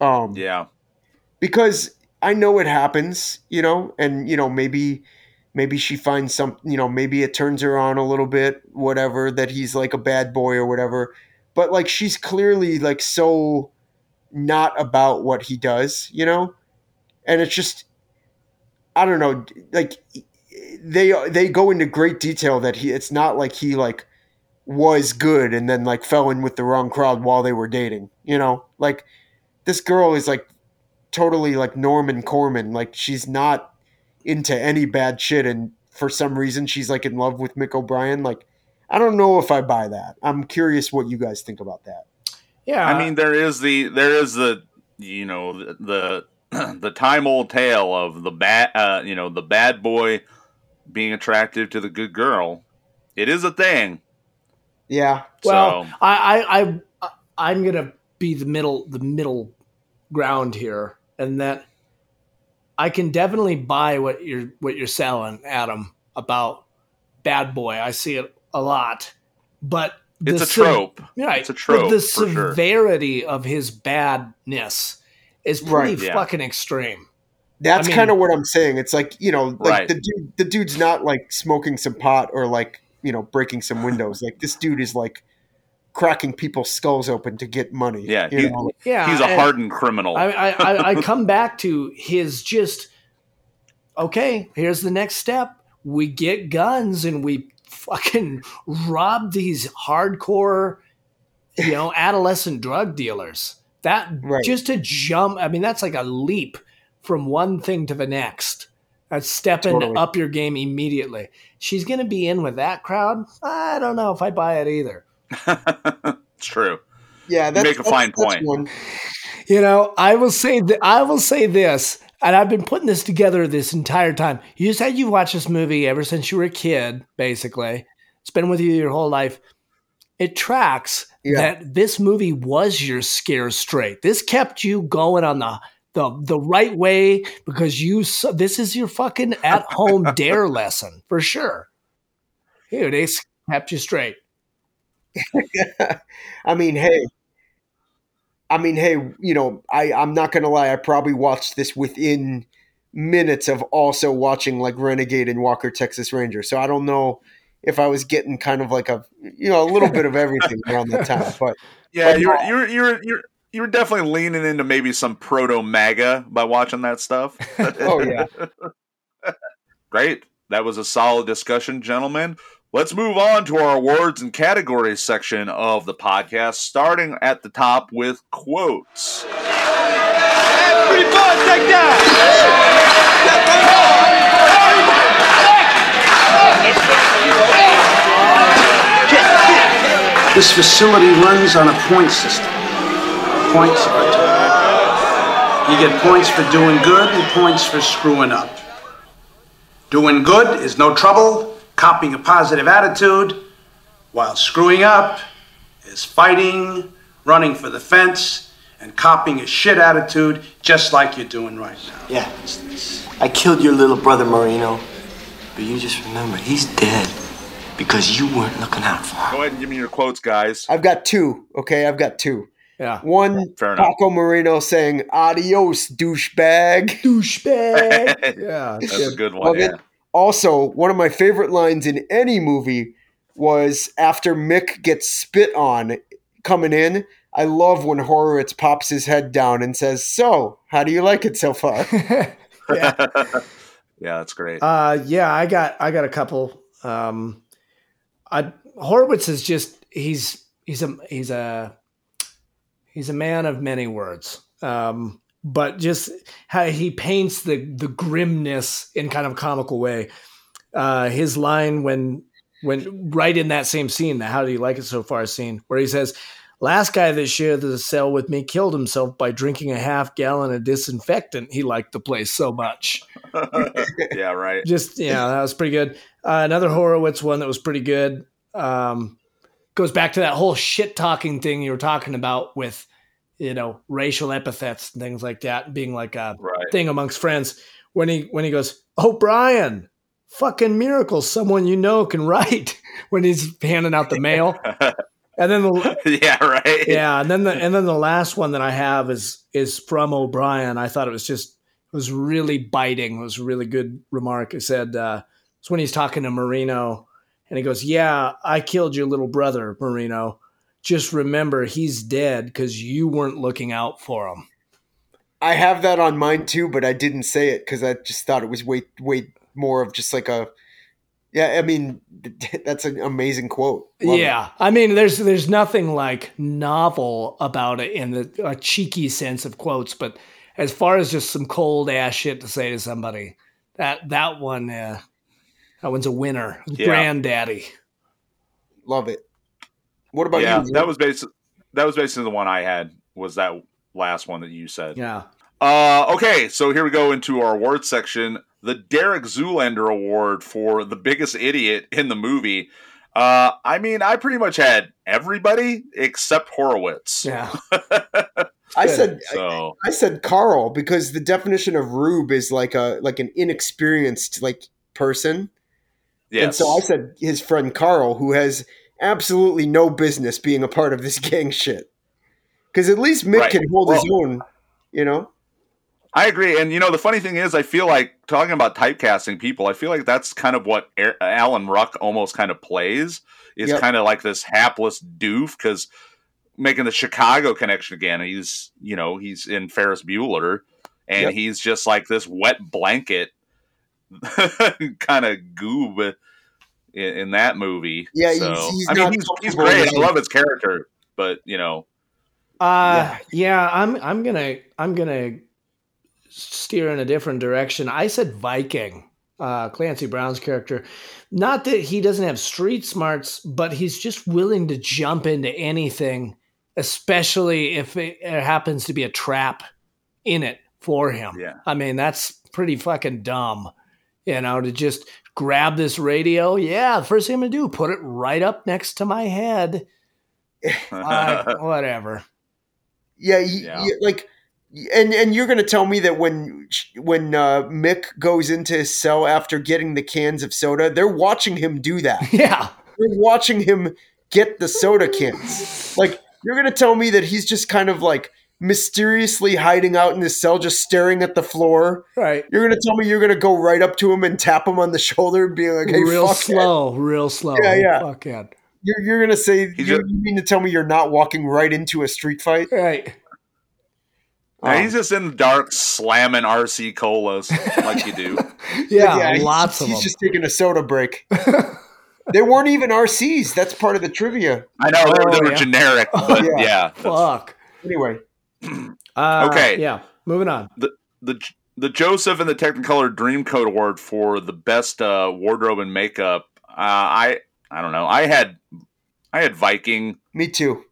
Um, Yeah. because I know it happens, you know, and you know maybe maybe she finds some, you know, maybe it turns her on a little bit, whatever that he's like a bad boy or whatever. But like she's clearly like so not about what he does, you know? And it's just I don't know, like they they go into great detail that he it's not like he like was good and then like fell in with the wrong crowd while they were dating, you know? Like this girl is like totally like Norman Corman. Like she's not into any bad shit, and for some reason she's like in love with Mick O'Brien. Like I don't know if I buy that. I'm curious what you guys think about that. yeah, I mean, there is the there is the you know the the, the time old tale of the bad uh, you know the bad boy being attractive to the good girl. It is a thing. Yeah, Well, so I, I, I, I'm gonna be the middle, the middle ground here, and that I can definitely buy what you're what you're selling, Adam, about Bad Boy. I see it a lot, but it's the a sev- trope. right? It's a trope But the for sure. severity of his badness is pretty Right, yeah. fucking extreme. that's I mean- kind of what I'm saying. It's like you know, like Right. the dude, the dude's not like smoking some pot or like you know breaking some windows. Like this dude is like cracking people's skulls open to get money. Yeah, you he- know? Yeah, He's a hardened criminal. I, I, I, I come back to his just okay. Here's the next step. We get guns and we fucking rob these hardcore you know, adolescent drug dealers. That Right. just to jump, I mean, that's like a leap from one thing to the next. That's stepping Totally. up your game immediately. She's going to be in with that crowd. I don't know if I buy it either. It's true. Yeah, that's make a that's- fine that's point. You know, I will say that I will say this, and I've been putting this together this entire time. You said you've watched this movie ever since you were a kid, basically. It's been with you your whole life. It tracks Yeah. that this movie was your scare straight. This kept you going on the the the right way because you this is your fucking at home dare lesson for sure. Here, they s- kept you straight. I mean, hey, I mean, hey, you know, I I'm not gonna lie. I probably watched this within minutes of also watching like Renegade and Walker Texas Ranger. So I don't know if I was getting kind of like a you know a little bit of everything around that time. But Yeah, But you're no. you're you're you're you're definitely leaning into maybe some proto MAGA by watching that stuff. oh yeah, Great. That was a solid discussion, gentlemen. Let's move on to our awards and categories section of the podcast, starting at the top with quotes. Everybody take that! This facility runs on a point system. Points are total. You get points for doing good and points for screwing up. Doing good is no trouble, copying a positive attitude, while screwing up is fighting, running for the fence, and copying a shit attitude just like you're doing right now. Yeah, I killed your little brother Moreno, but you just remember he's dead because you weren't looking out for him. Go ahead and give me your quotes, guys. I've got two. Okay, I've got two. Yeah. One, Fair enough. Paco Moreno saying "Adios, douchebag." Douchebag. yeah. That's a good one. Yeah. Also, one of my favorite lines in any movie was after Mick gets spit on coming in. I love when Horowitz pops his head down and says, "So, how do you like it so far?" yeah. yeah, that's great. Uh, yeah, I got I got a couple. Um, I Horowitz is just he's he's a he's a he's a man of many words. Um, but just how he paints the the grimness in kind of a comical way. Uh, his line when when right in that same scene, the "How do you like it so far?" scene, where he says, "Last guy that shared the cell with me killed himself by drinking a half gallon of disinfectant. He liked the place so much." yeah, right. just yeah, that was pretty good. Uh, another Horowitz one that was pretty good um, goes back to that whole shit talking thing you were talking about with you know racial epithets and things like that being like a Right. thing amongst friends. When he when he goes, "Oh Brian, fucking miracle, someone you know can write," when he's handing out the mail, and then the yeah, right. yeah, and then the and then the last one that I have is is from O'Brien. I thought it was just it was really biting. It was a really good remark. It said uh, it's when he's talking to Moreno, and he goes, "Yeah, I killed your little brother, Moreno. Just remember, he's dead because you weren't looking out for him." I have that on mine too, but I didn't say it because I just thought it was way way more of just like a. Yeah, I mean that's an amazing quote. Love it. yeah, I mean, there's there's nothing like novel about it in the a cheeky sense of quotes, but as far as just some cold ass shit to say to somebody, that that one, uh, that one's a winner. Yeah. Granddaddy. love it. What about yeah, you? that was basically that was basically the one I had. Was that last one that you said? Yeah. Uh, okay, so here we go into our award section. The Derek Zoolander Award for the biggest idiot in the movie. Uh, I mean, I pretty much had everybody except Horowitz. Yeah. I said So I said Carl because the definition of rube is like a like an inexperienced like person. Yes, And so I said his friend Carl, who has absolutely no business being a part of this gang shit. Because at least Mick Right. can hold his own, you know? I agree. And you know, the funny thing is, I feel like talking about typecasting people. I feel like that's kind of what Alan Ruck almost kind of plays. Is Yep. kind of like this hapless doof because making the Chicago connection again. He's you know he's in Ferris Bueller, and Yep. he's just like this wet blanket kind of goob in, in that movie. Yeah, so, he's- he's I mean, not he's, he's comfortable great. with I love his character. but you know, Uh yeah. I'm I'm gonna I'm gonna steer in a different direction. I said Viking, uh Clancy Brown's character. Not that he doesn't have street smarts, but he's just willing to jump into anything, especially if it, it happens to be a trap in it for him. Yeah. I mean, that's pretty fucking dumb. You know, to just grab this radio. Yeah, the first thing I'm gonna do, put it right up next to my head. Uh, whatever. Yeah, y- Yeah. y- like, and and you're gonna tell me that when when uh, Mick goes into his cell after getting the cans of soda, they're watching him do that. Yeah. They're watching him get the soda cans. Like, you're gonna tell me that he's just kind of like mysteriously hiding out in his cell, just staring at the floor. Right. You're gonna tell me you're gonna go right up to him and tap him on the shoulder and be like, "Hey, real fuck that." slow, real slow. Yeah, yeah. Fuck yeah. You're, you're gonna say you a- you mean to tell me you're not walking right into a street fight? Right. Now, oh. he's just in the dark slamming RC colas like you do. Yeah, he's- lots of he's them. He's just taking a soda break. they weren't even RCs. That's part of the trivia. I know they, were- they Oh, were yeah. generic, but Yeah. yeah. Fuck. Anyway, Uh, Okay. Yeah. Moving on. the the the Joseph and the Technicolor Dreamcoat Award for the best uh, wardrobe and makeup. Uh, I I don't know. I had I had Viking. me too.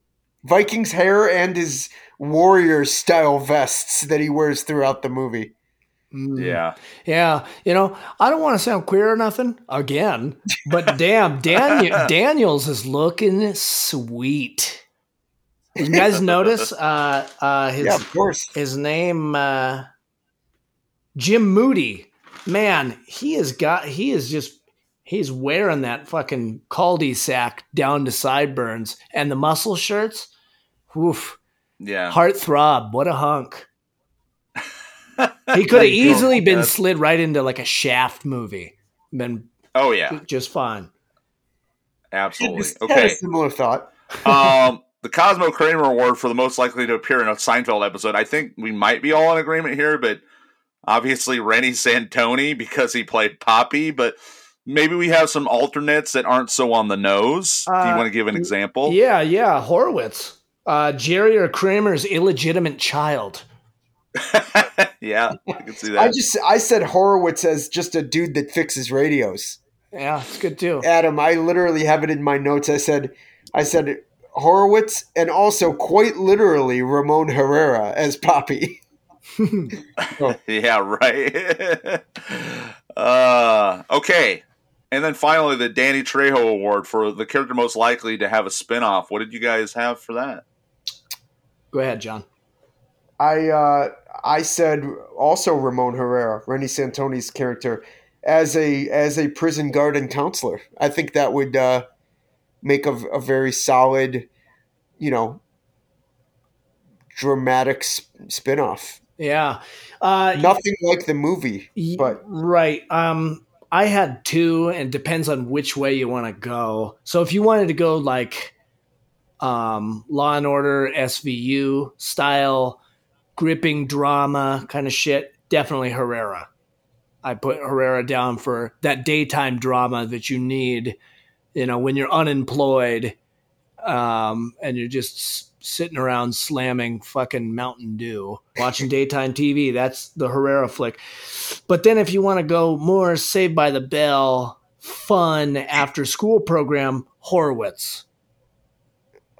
Viking's hair and his warrior style vests that he wears throughout the movie. Mm. Yeah, Yeah. You know, I don't want to sound queer or nothing again, but damn, Daniel Daniels is looking sweet. You guys notice uh, uh, his yeah, of course. his name uh, Jim Moody. Man, he has got he is just he's wearing that fucking Caldy sack down to sideburns and the muscle shirts. Woof. yeah. Heart throb. What a hunk. He could have easily been That's- slid right into like a shaft movie. Been Oh yeah, just fine. absolutely. Just had a Okay. similar thought. um, the Cosmo Kramer Award for the most likely to appear in a Seinfeld episode. I think we might be all in agreement here, but obviously Reni Santoni because he played Poppie. But maybe we have some alternates that aren't so on the nose. Do you Uh, want to give an example? Yeah, yeah. Horowitz. Uh, Jerry or Kramer's illegitimate child. yeah, I can see that. I just I said Horowitz as just a dude that fixes radios. Yeah, it's good too. Adam, I literally have it in my notes. I said I said Horowitz and also quite literally Ramon Herrera as Poppie. yeah, right. uh, okay. And then finally, the Danny Trejo Award for the character most likely to have a spinoff. What did you guys have for that? Go ahead, John. I uh, I said also Ramon Herrera, Reni Santoni's character, as a as a prison guard and counselor. I think that would uh, make a, a very solid, you know, dramatic sp- spinoff. Yeah. Uh, Nothing like the movie, but right. Um, I had two, and depends on which way you want to go. So if you wanted to go like um, Law and Order SVU style, gripping drama kind of shit, definitely Herrera. I put Herrera down for that daytime drama that you need, you know, when you're unemployed um, and you're just s- sitting around slamming fucking Mountain Dew, watching daytime TV. That's the Herrera flick. But then if you want to go more Saved by the Bell, fun after school program, Horowitz.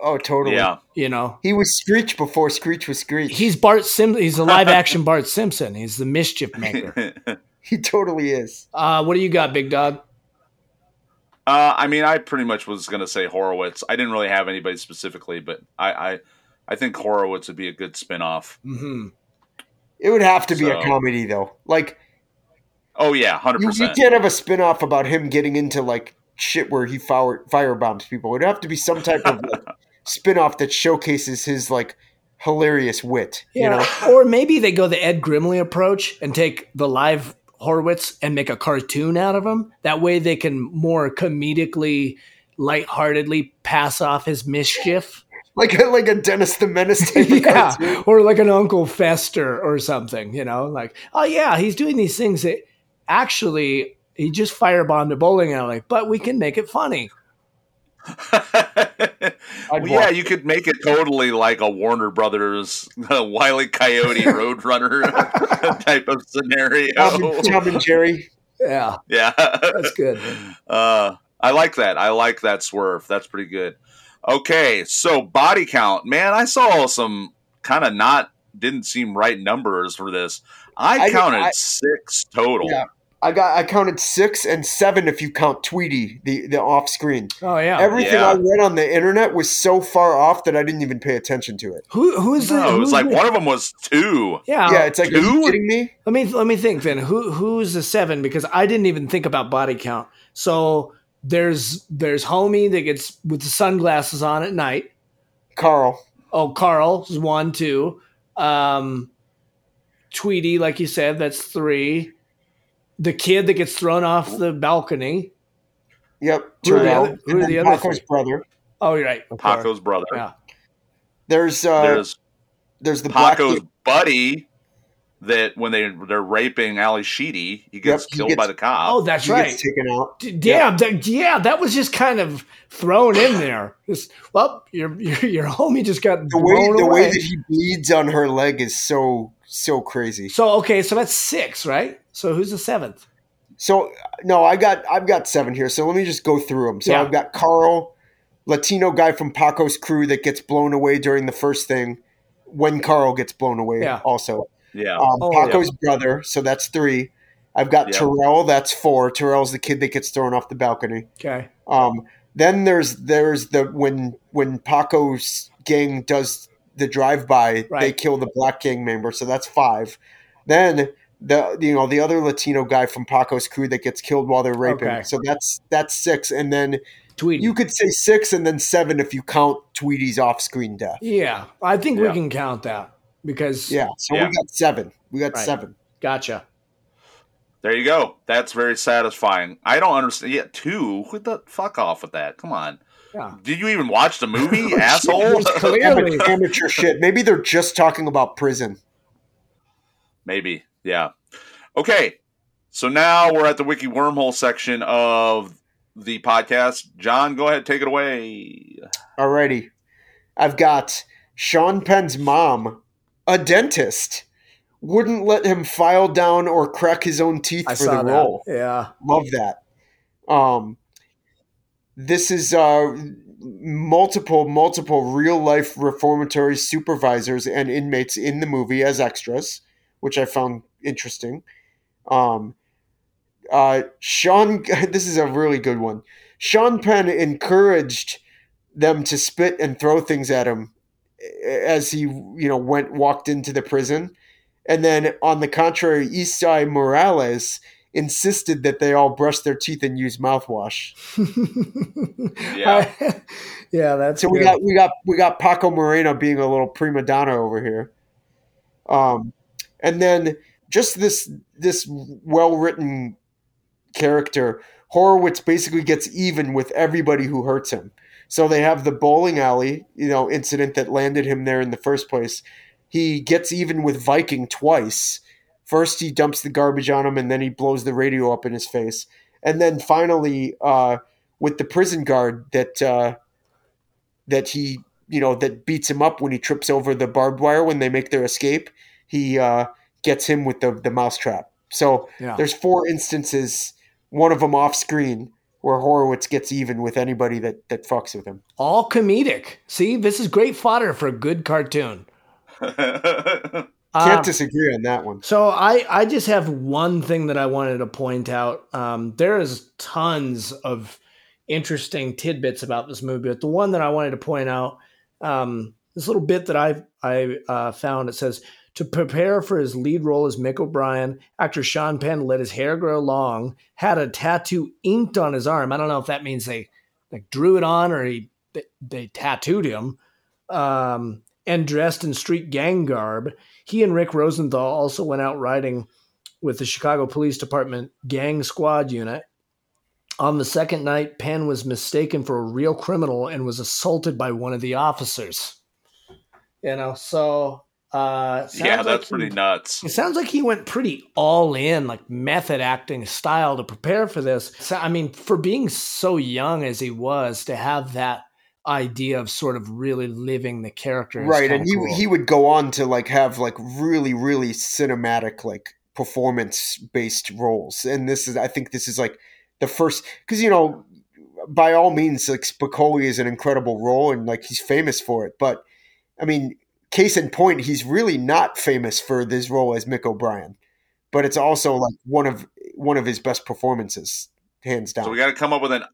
oh, totally. Yeah. You know, He was Screech before Screech was Screech. he's Bart Sim. He's a live action Bart Simpson. He's the mischief maker. he totally is. Uh, what do you got, big dog? Uh, I mean, I pretty much was going to say Horowitz. I didn't really have anybody specifically, but I, I, I think Horowitz would be a good spinoff. Mm-hmm. It would have to be a comedy though. Like Oh yeah, hundred you, you can't have a spinoff about him getting into like shit where he fire firebombs people. It'd have to be some type of like, spinoff that showcases his like hilarious wit. Yeah. You know, or maybe they go the Ed Grimley approach and take the live Horowitz and make a cartoon out of him. That way they can more comedically, lightheartedly pass off his mischief. like a, like a Dennis the Menace type yeah. cartoon. Or like an Uncle Fester or something, you know? Like, oh yeah, he's doing these things that actually he just firebombed a bowling alley, but we can make it funny. well, yeah, you could make it totally like a Warner Brothers uh, Wiley Coyote Roadrunner type of scenario. Tom and, Tom and Jerry. Yeah, Yeah, that's good. Uh, I like that. I like that swerve. That's pretty good. Okay, so body count, man. I saw some kind of not didn't seem right numbers for this. I, I- counted I- six total. Yeah. I got I counted six and seven if you count Tweety, the, the off screen. Oh yeah. Everything Yeah. I read on the internet was so far off that I didn't even pay attention to it. who who's the? No, it was like the- one of them was two. Yeah. yeah, it's like, are you two? kidding me? Let me let me think then. Who who's the seven? Because I didn't even think about body count. So there's there's homie that gets with the sunglasses on at night. Carl. Oh, Carl is one, two. Um, Tweety, like you said, that's three. The kid that gets thrown off the balcony. Yep. Who are the other- who are the other Paco's three? brother. Oh, you're right. Okay. Paco's brother. Yeah. There's uh there's, There's the Paco's kid- buddy that when they they're raping Ally Sheedy, he gets Yep, he killed gets- by the cop. Oh, that's he right. gets taken out. D- Damn, that, yeah, that was just kind of thrown in there. Just, well, your, your your homie just got The way the away. way that he bleeds on her leg is so so crazy. so okay, so that's six, right? So who's the seventh? So no, I got I've got seven here. So let me just go through them. So Yeah. I've got Carl, Latino guy from Paco's crew that gets blown away during the first thing. When Carl gets blown away, Yeah. also yeah. um, Oh, Paco's brother. So that's three. I've got Yeah. Terrell. That's four. Terrell's the kid that gets thrown off the balcony. Okay. Um, then there's there's the when when Paco's gang does the drive by, they kill the black gang member, so that's five. Then the you know the other Latino guy from Paco's crew that gets killed while they're raping, Okay. so that's that's six. And then Tweety. you could say six and then seven if you count Tweety's off-screen death. yeah, I think we can count that because Yeah, so Yeah. we got seven. We got Right. seven. gotcha. There you go. That's very satisfying. I don't understand. Yeah, two. What the fuck off with that? Come on. Yeah. Did you even watch the movie, asshole? Clearly, Amateur, amateur shit. Maybe they're just talking about prison. Maybe. Yeah. Okay. So now we're at the wiki wormhole section of the podcast. John, go ahead, take it away. Alrighty. I've got Sean Penn's mom, a dentist, wouldn't let him file down or crack his own teeth I for saw the that. role. Yeah. Love that. Um, this is uh, multiple, multiple real life reformatory supervisors and inmates in the movie as extras, which I found interesting. Um, uh, Sean, this is a really good one. Sean Penn encouraged them to spit and throw things at him as he, you know, went walked into the prison. And then, on the contrary, Esai Morales insisted that they all brush their teeth and use mouthwash. Yeah. yeah, that's So we got we got we got Paco Moreno being a little prima donna over here. Um, and then just this this well written character, Horowitz basically gets even with everybody who hurts him. So they have the bowling alley, you know, incident that landed him there in the first place. He gets even with Viking twice. First, he dumps the garbage on him, and then he blows the radio up in his face. And then finally, uh, with the prison guard that uh, that he, you know, that beats him up when he trips over the barbed wire when they make their escape, he uh, gets him with the the mousetrap. So Yeah. there's four instances, one of them off screen, where Horowitz gets even with anybody that that fucks with him. All comedic. See, this is great fodder for a good cartoon. Can't Um, disagree on that one. So I, I just have one thing that I wanted to point out. Um, there is tons of interesting tidbits about this movie, but the one that I wanted to point out, um, this little bit that I I uh, found, it says to prepare for his lead role as Mick O'Brien, actor Sean Penn let his hair grow long, had a tattoo inked on his arm. I don't know if that means they like drew it on or he they, they tattooed him. Um, and dressed in street gang garb. He and Rick Rosenthal also went out riding with the Chicago Police Department Gang Squad unit. On the second night, Penn was mistaken for a real criminal and was assaulted by one of the officers. You know, so Uh, sounds Yeah, like that's he- pretty nuts. It sounds like he went pretty all in, like method acting style to prepare for this. So, I mean, for being so young as he was, to have that idea of sort of really living the character, right and he cool. he would go on to like have like really really cinematic like performance based roles and this is i think this is like the first because you know by all means like spicoli is an incredible role and like he's famous for it but i mean case in point he's really not famous for this role as mick o'brien but it's also like one of one of his best performances hands down So we got to come up with an.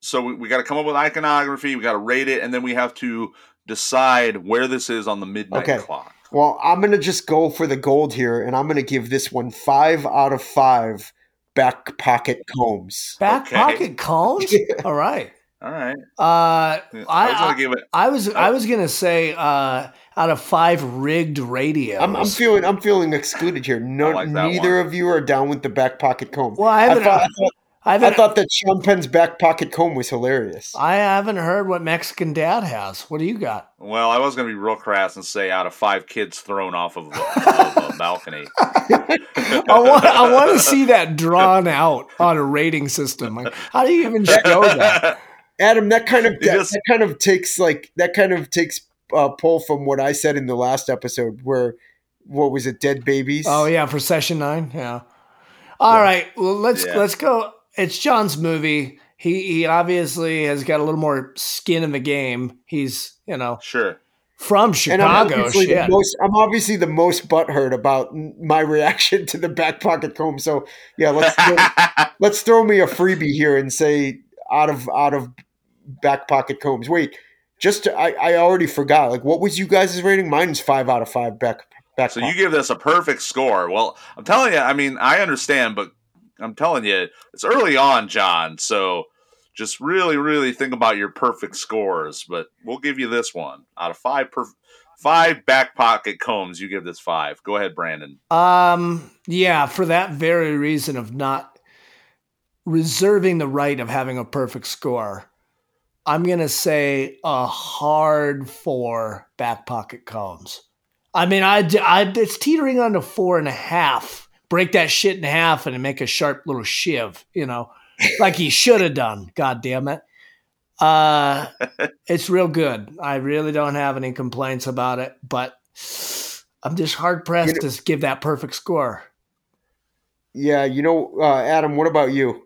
So we, we got to come up with iconography. We got to rate it, and then we have to decide where this is on the midnight Okay. clock. Well, I'm gonna just go for the gold here, and I'm gonna give this one five out of five back pocket combs. back Okay. pocket combs. all right. All right. Uh, I I, was gonna I, give it. I was I was gonna say uh, out of five rigged radios. I'm, I'm feeling I'm feeling excluded here. No, like neither one. of you are down with the back pocket comb. well, I I haven't. thought, I thought, I I haven't. thought that Sean Penn's back pocket comb was hilarious. I haven't heard what Mexican Dad has. What do you got? Well, I was gonna be real crass and say out of five kids thrown off of, of a balcony. I want I want to see that drawn out on a rating system. Like, how do you even show that? Adam, that kind of that, just- that kind of takes like that kind of takes uh, pull from what I said in the last episode, where what was it, dead babies? Oh yeah, for session nine. Yeah. All right. Well, let's Yeah. let's go. It's John's movie. He he obviously has got a little more skin in the game. He's you know Sure. from And I'm Chicago. obviously, the most, I'm obviously the most butthurt about my reaction to the back pocket comb. So yeah, let's throw, let's throw me a freebie here and say out of out of back pocket combs. Wait, just to, I I already forgot. Like, what was you guys' rating? Mine's five out of five back back. So you give this a perfect score. Well, I'm telling you, I mean, I understand, but I'm telling you, it's early on, John. So just really, really think about your perfect scores. But we'll give you this one out of five. Per- five back pocket combs. You give this five. Go ahead, Brandon. Um, yeah, for that very reason of not reserving the right of having a perfect score, I'm gonna say a hard four back pocket combs. I mean, I, I it's teetering on to four and a half. Break that shit in half and make a sharp little shiv, you know, like he should have done. God damn it. Uh, it's real good. I really don't have any complaints about it, but I'm just hard pressed to give that perfect score. Yeah, you know, uh, Adam. What about you?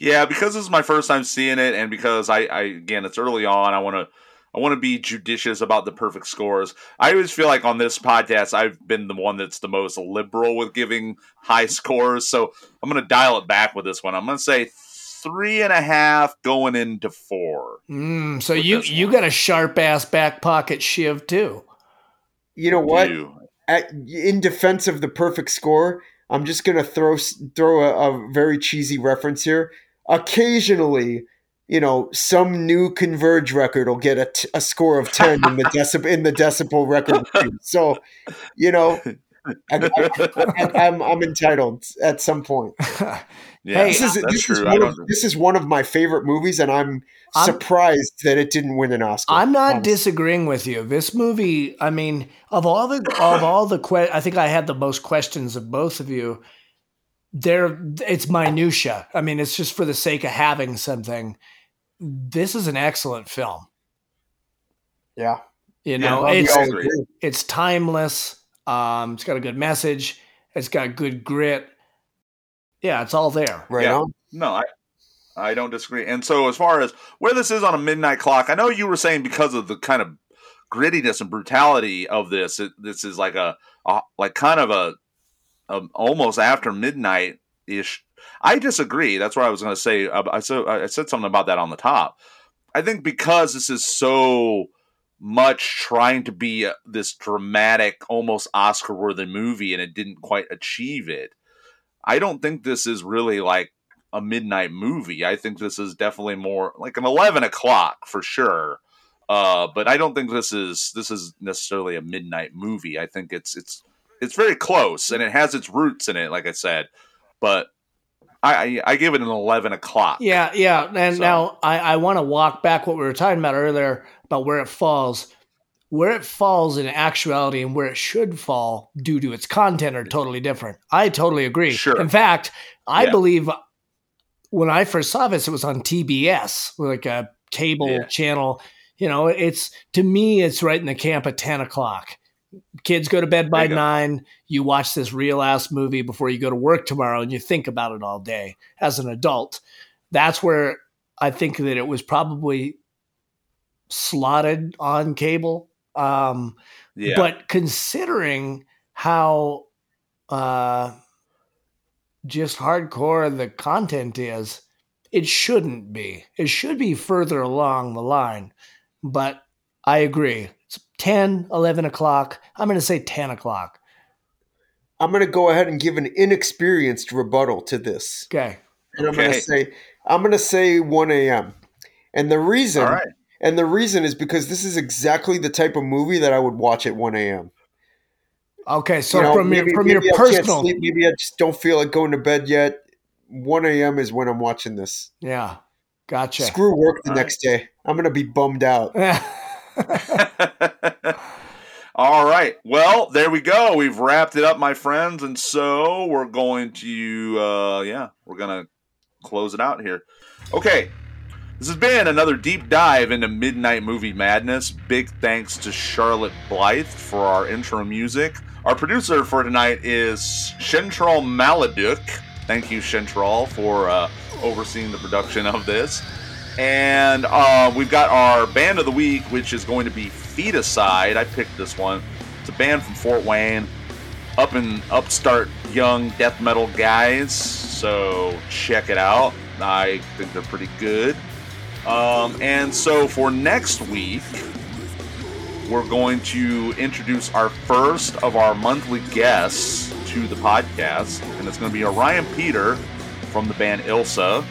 Yeah, because this is my first time seeing it, and because I, I again, it's early on. I want to, I want to be judicious about the perfect scores. I always feel like on this podcast, I've been the one that's the most liberal with giving high scores. So I'm going to dial it back with this one. I'm going to say three and a half going into four. Mm, so you you got a sharp ass back pocket shiv too. You know what? You. At, in defense of the perfect score, I'm just gonna throw throw a, a very cheesy reference here. Occasionally, you know, some new Converge record will get a, t- a score of ten in the decibel in the decibel record. So, you know, I, am I'm entitled at some point. Yeah, This is that's this is true. I one of, this is one of my favorite movies, and I'm, I'm- surprised that it didn't win an Oscar. I'm not honestly. disagreeing with you. This movie, I mean, of all the of all the que- I think I had the most questions of both of you. There, it's minutia. I mean, it's just for the sake of having something. This is an excellent film. Yeah, You know, Yeah, it's it's timeless. Um, it's got a good message. It's got good grit. Yeah, it's all there. right Yeah. on. No, I I don't disagree. And so as far as where this is on a midnight clock, I know you were saying because of the kind of grittiness and brutality of this, it, this is like a, a like kind of a, a almost after midnight ish. I disagree. That's what I was going to say. Uh, I said I said something about that on the top. I think because this is so much trying to be this dramatic, almost Oscar-worthy movie, and it didn't quite achieve it. I don't think this is really like a midnight movie. I think this is definitely more like an eleven o'clock for sure. Uh, but I don't think this is this is necessarily a midnight movie. I think it's it's it's very close and it has its roots in it, like I said. But I I, I give it an eleven o'clock. Yeah, yeah. And So- now I, I want to walk back what we were talking about earlier about where it falls. where it falls in actuality and where it should fall due to its content are totally different. I totally agree. Sure. In fact, I Yeah. believe when I first saw this, it was on TBS, like a cable Yeah. channel. You know, it's to me, it's right in the camp at 10 o'clock. Kids go to bed by There you go. nine. You watch this real ass movie before you go to work tomorrow and you think about it all day as an adult. That's where I think that it was probably slotted on cable. Um, Yeah. but considering how uh, just hardcore the content is, it shouldn't be. It should be further along the line. But I agree. It's 10, 11 o'clock. I'm going to say 10 o'clock. I'm going to go ahead and give an inexperienced rebuttal to this. Okay. And I'm going Okay. to say I'm going to say 1 a.m. And the reason All right. and the reason is because this is exactly the type of movie that I would watch at 1 a.m. Okay. So You know, from your maybe- from maybe your I can't personal, sleep, maybe I just don't feel like going to bed yet. 1 a.m. is when I'm watching this. yeah, gotcha. Screw work the All right. next day. I'm going to be bummed out. All right. Well, there we go. We've wrapped it up, my friends, and so we're going to, uh, yeah, we're gonna close it out here. Okay. This has been another deep dive into Midnight Movie Madness. Big thanks to Charlotte Blythe for our intro music. Our producer for tonight is Shentral Maladuk. Thank you, Shentral, for uh, overseeing the production of this. And uh, we've got our band of the week, which is going to be Feet Aside. I picked this one. It's a band from Fort Wayne, up and upstart young death metal guys. So check it out. I think they're pretty good. Um, and so for next week, we're going to introduce our first of our monthly guests to the podcast, and it's going to be Orion Peter from the band Ilsa.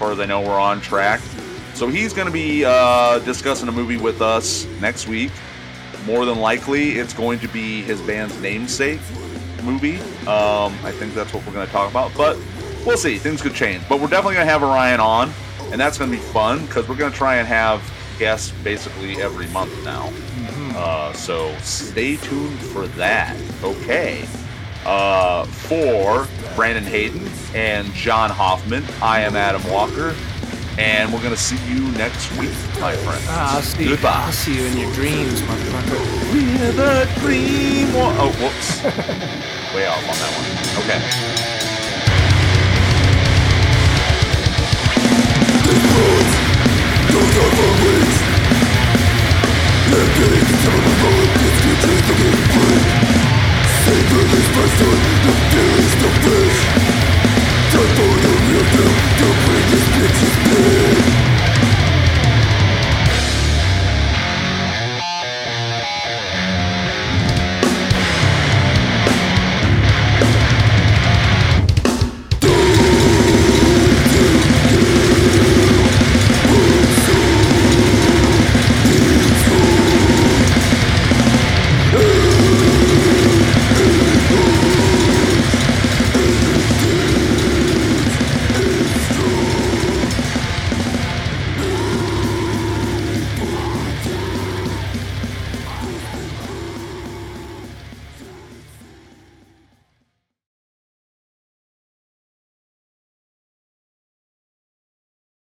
As far as I know, we're on track. So he's going to be uh, discussing a movie with us next week. More than likely, it's going to be his band's namesake movie. Um, I think that's what we're going to talk about, but we'll see. Things could change. But we're definitely going to have Orion on, and that's going to be fun because we're going to try and have guests basically every month now. Uh, so stay tuned for that. Okay. Uh, for Brandon Hayden and John Hoffman, I am Adam Walker, and we're going to see you next week, my friend. Ah, I'll see Goodbye. You. I'll see you in your dreams, motherfucker. We're the dream. Oh, whoops. Way off on that one. Okay. They're getting some of the it's good to be free. Yeah.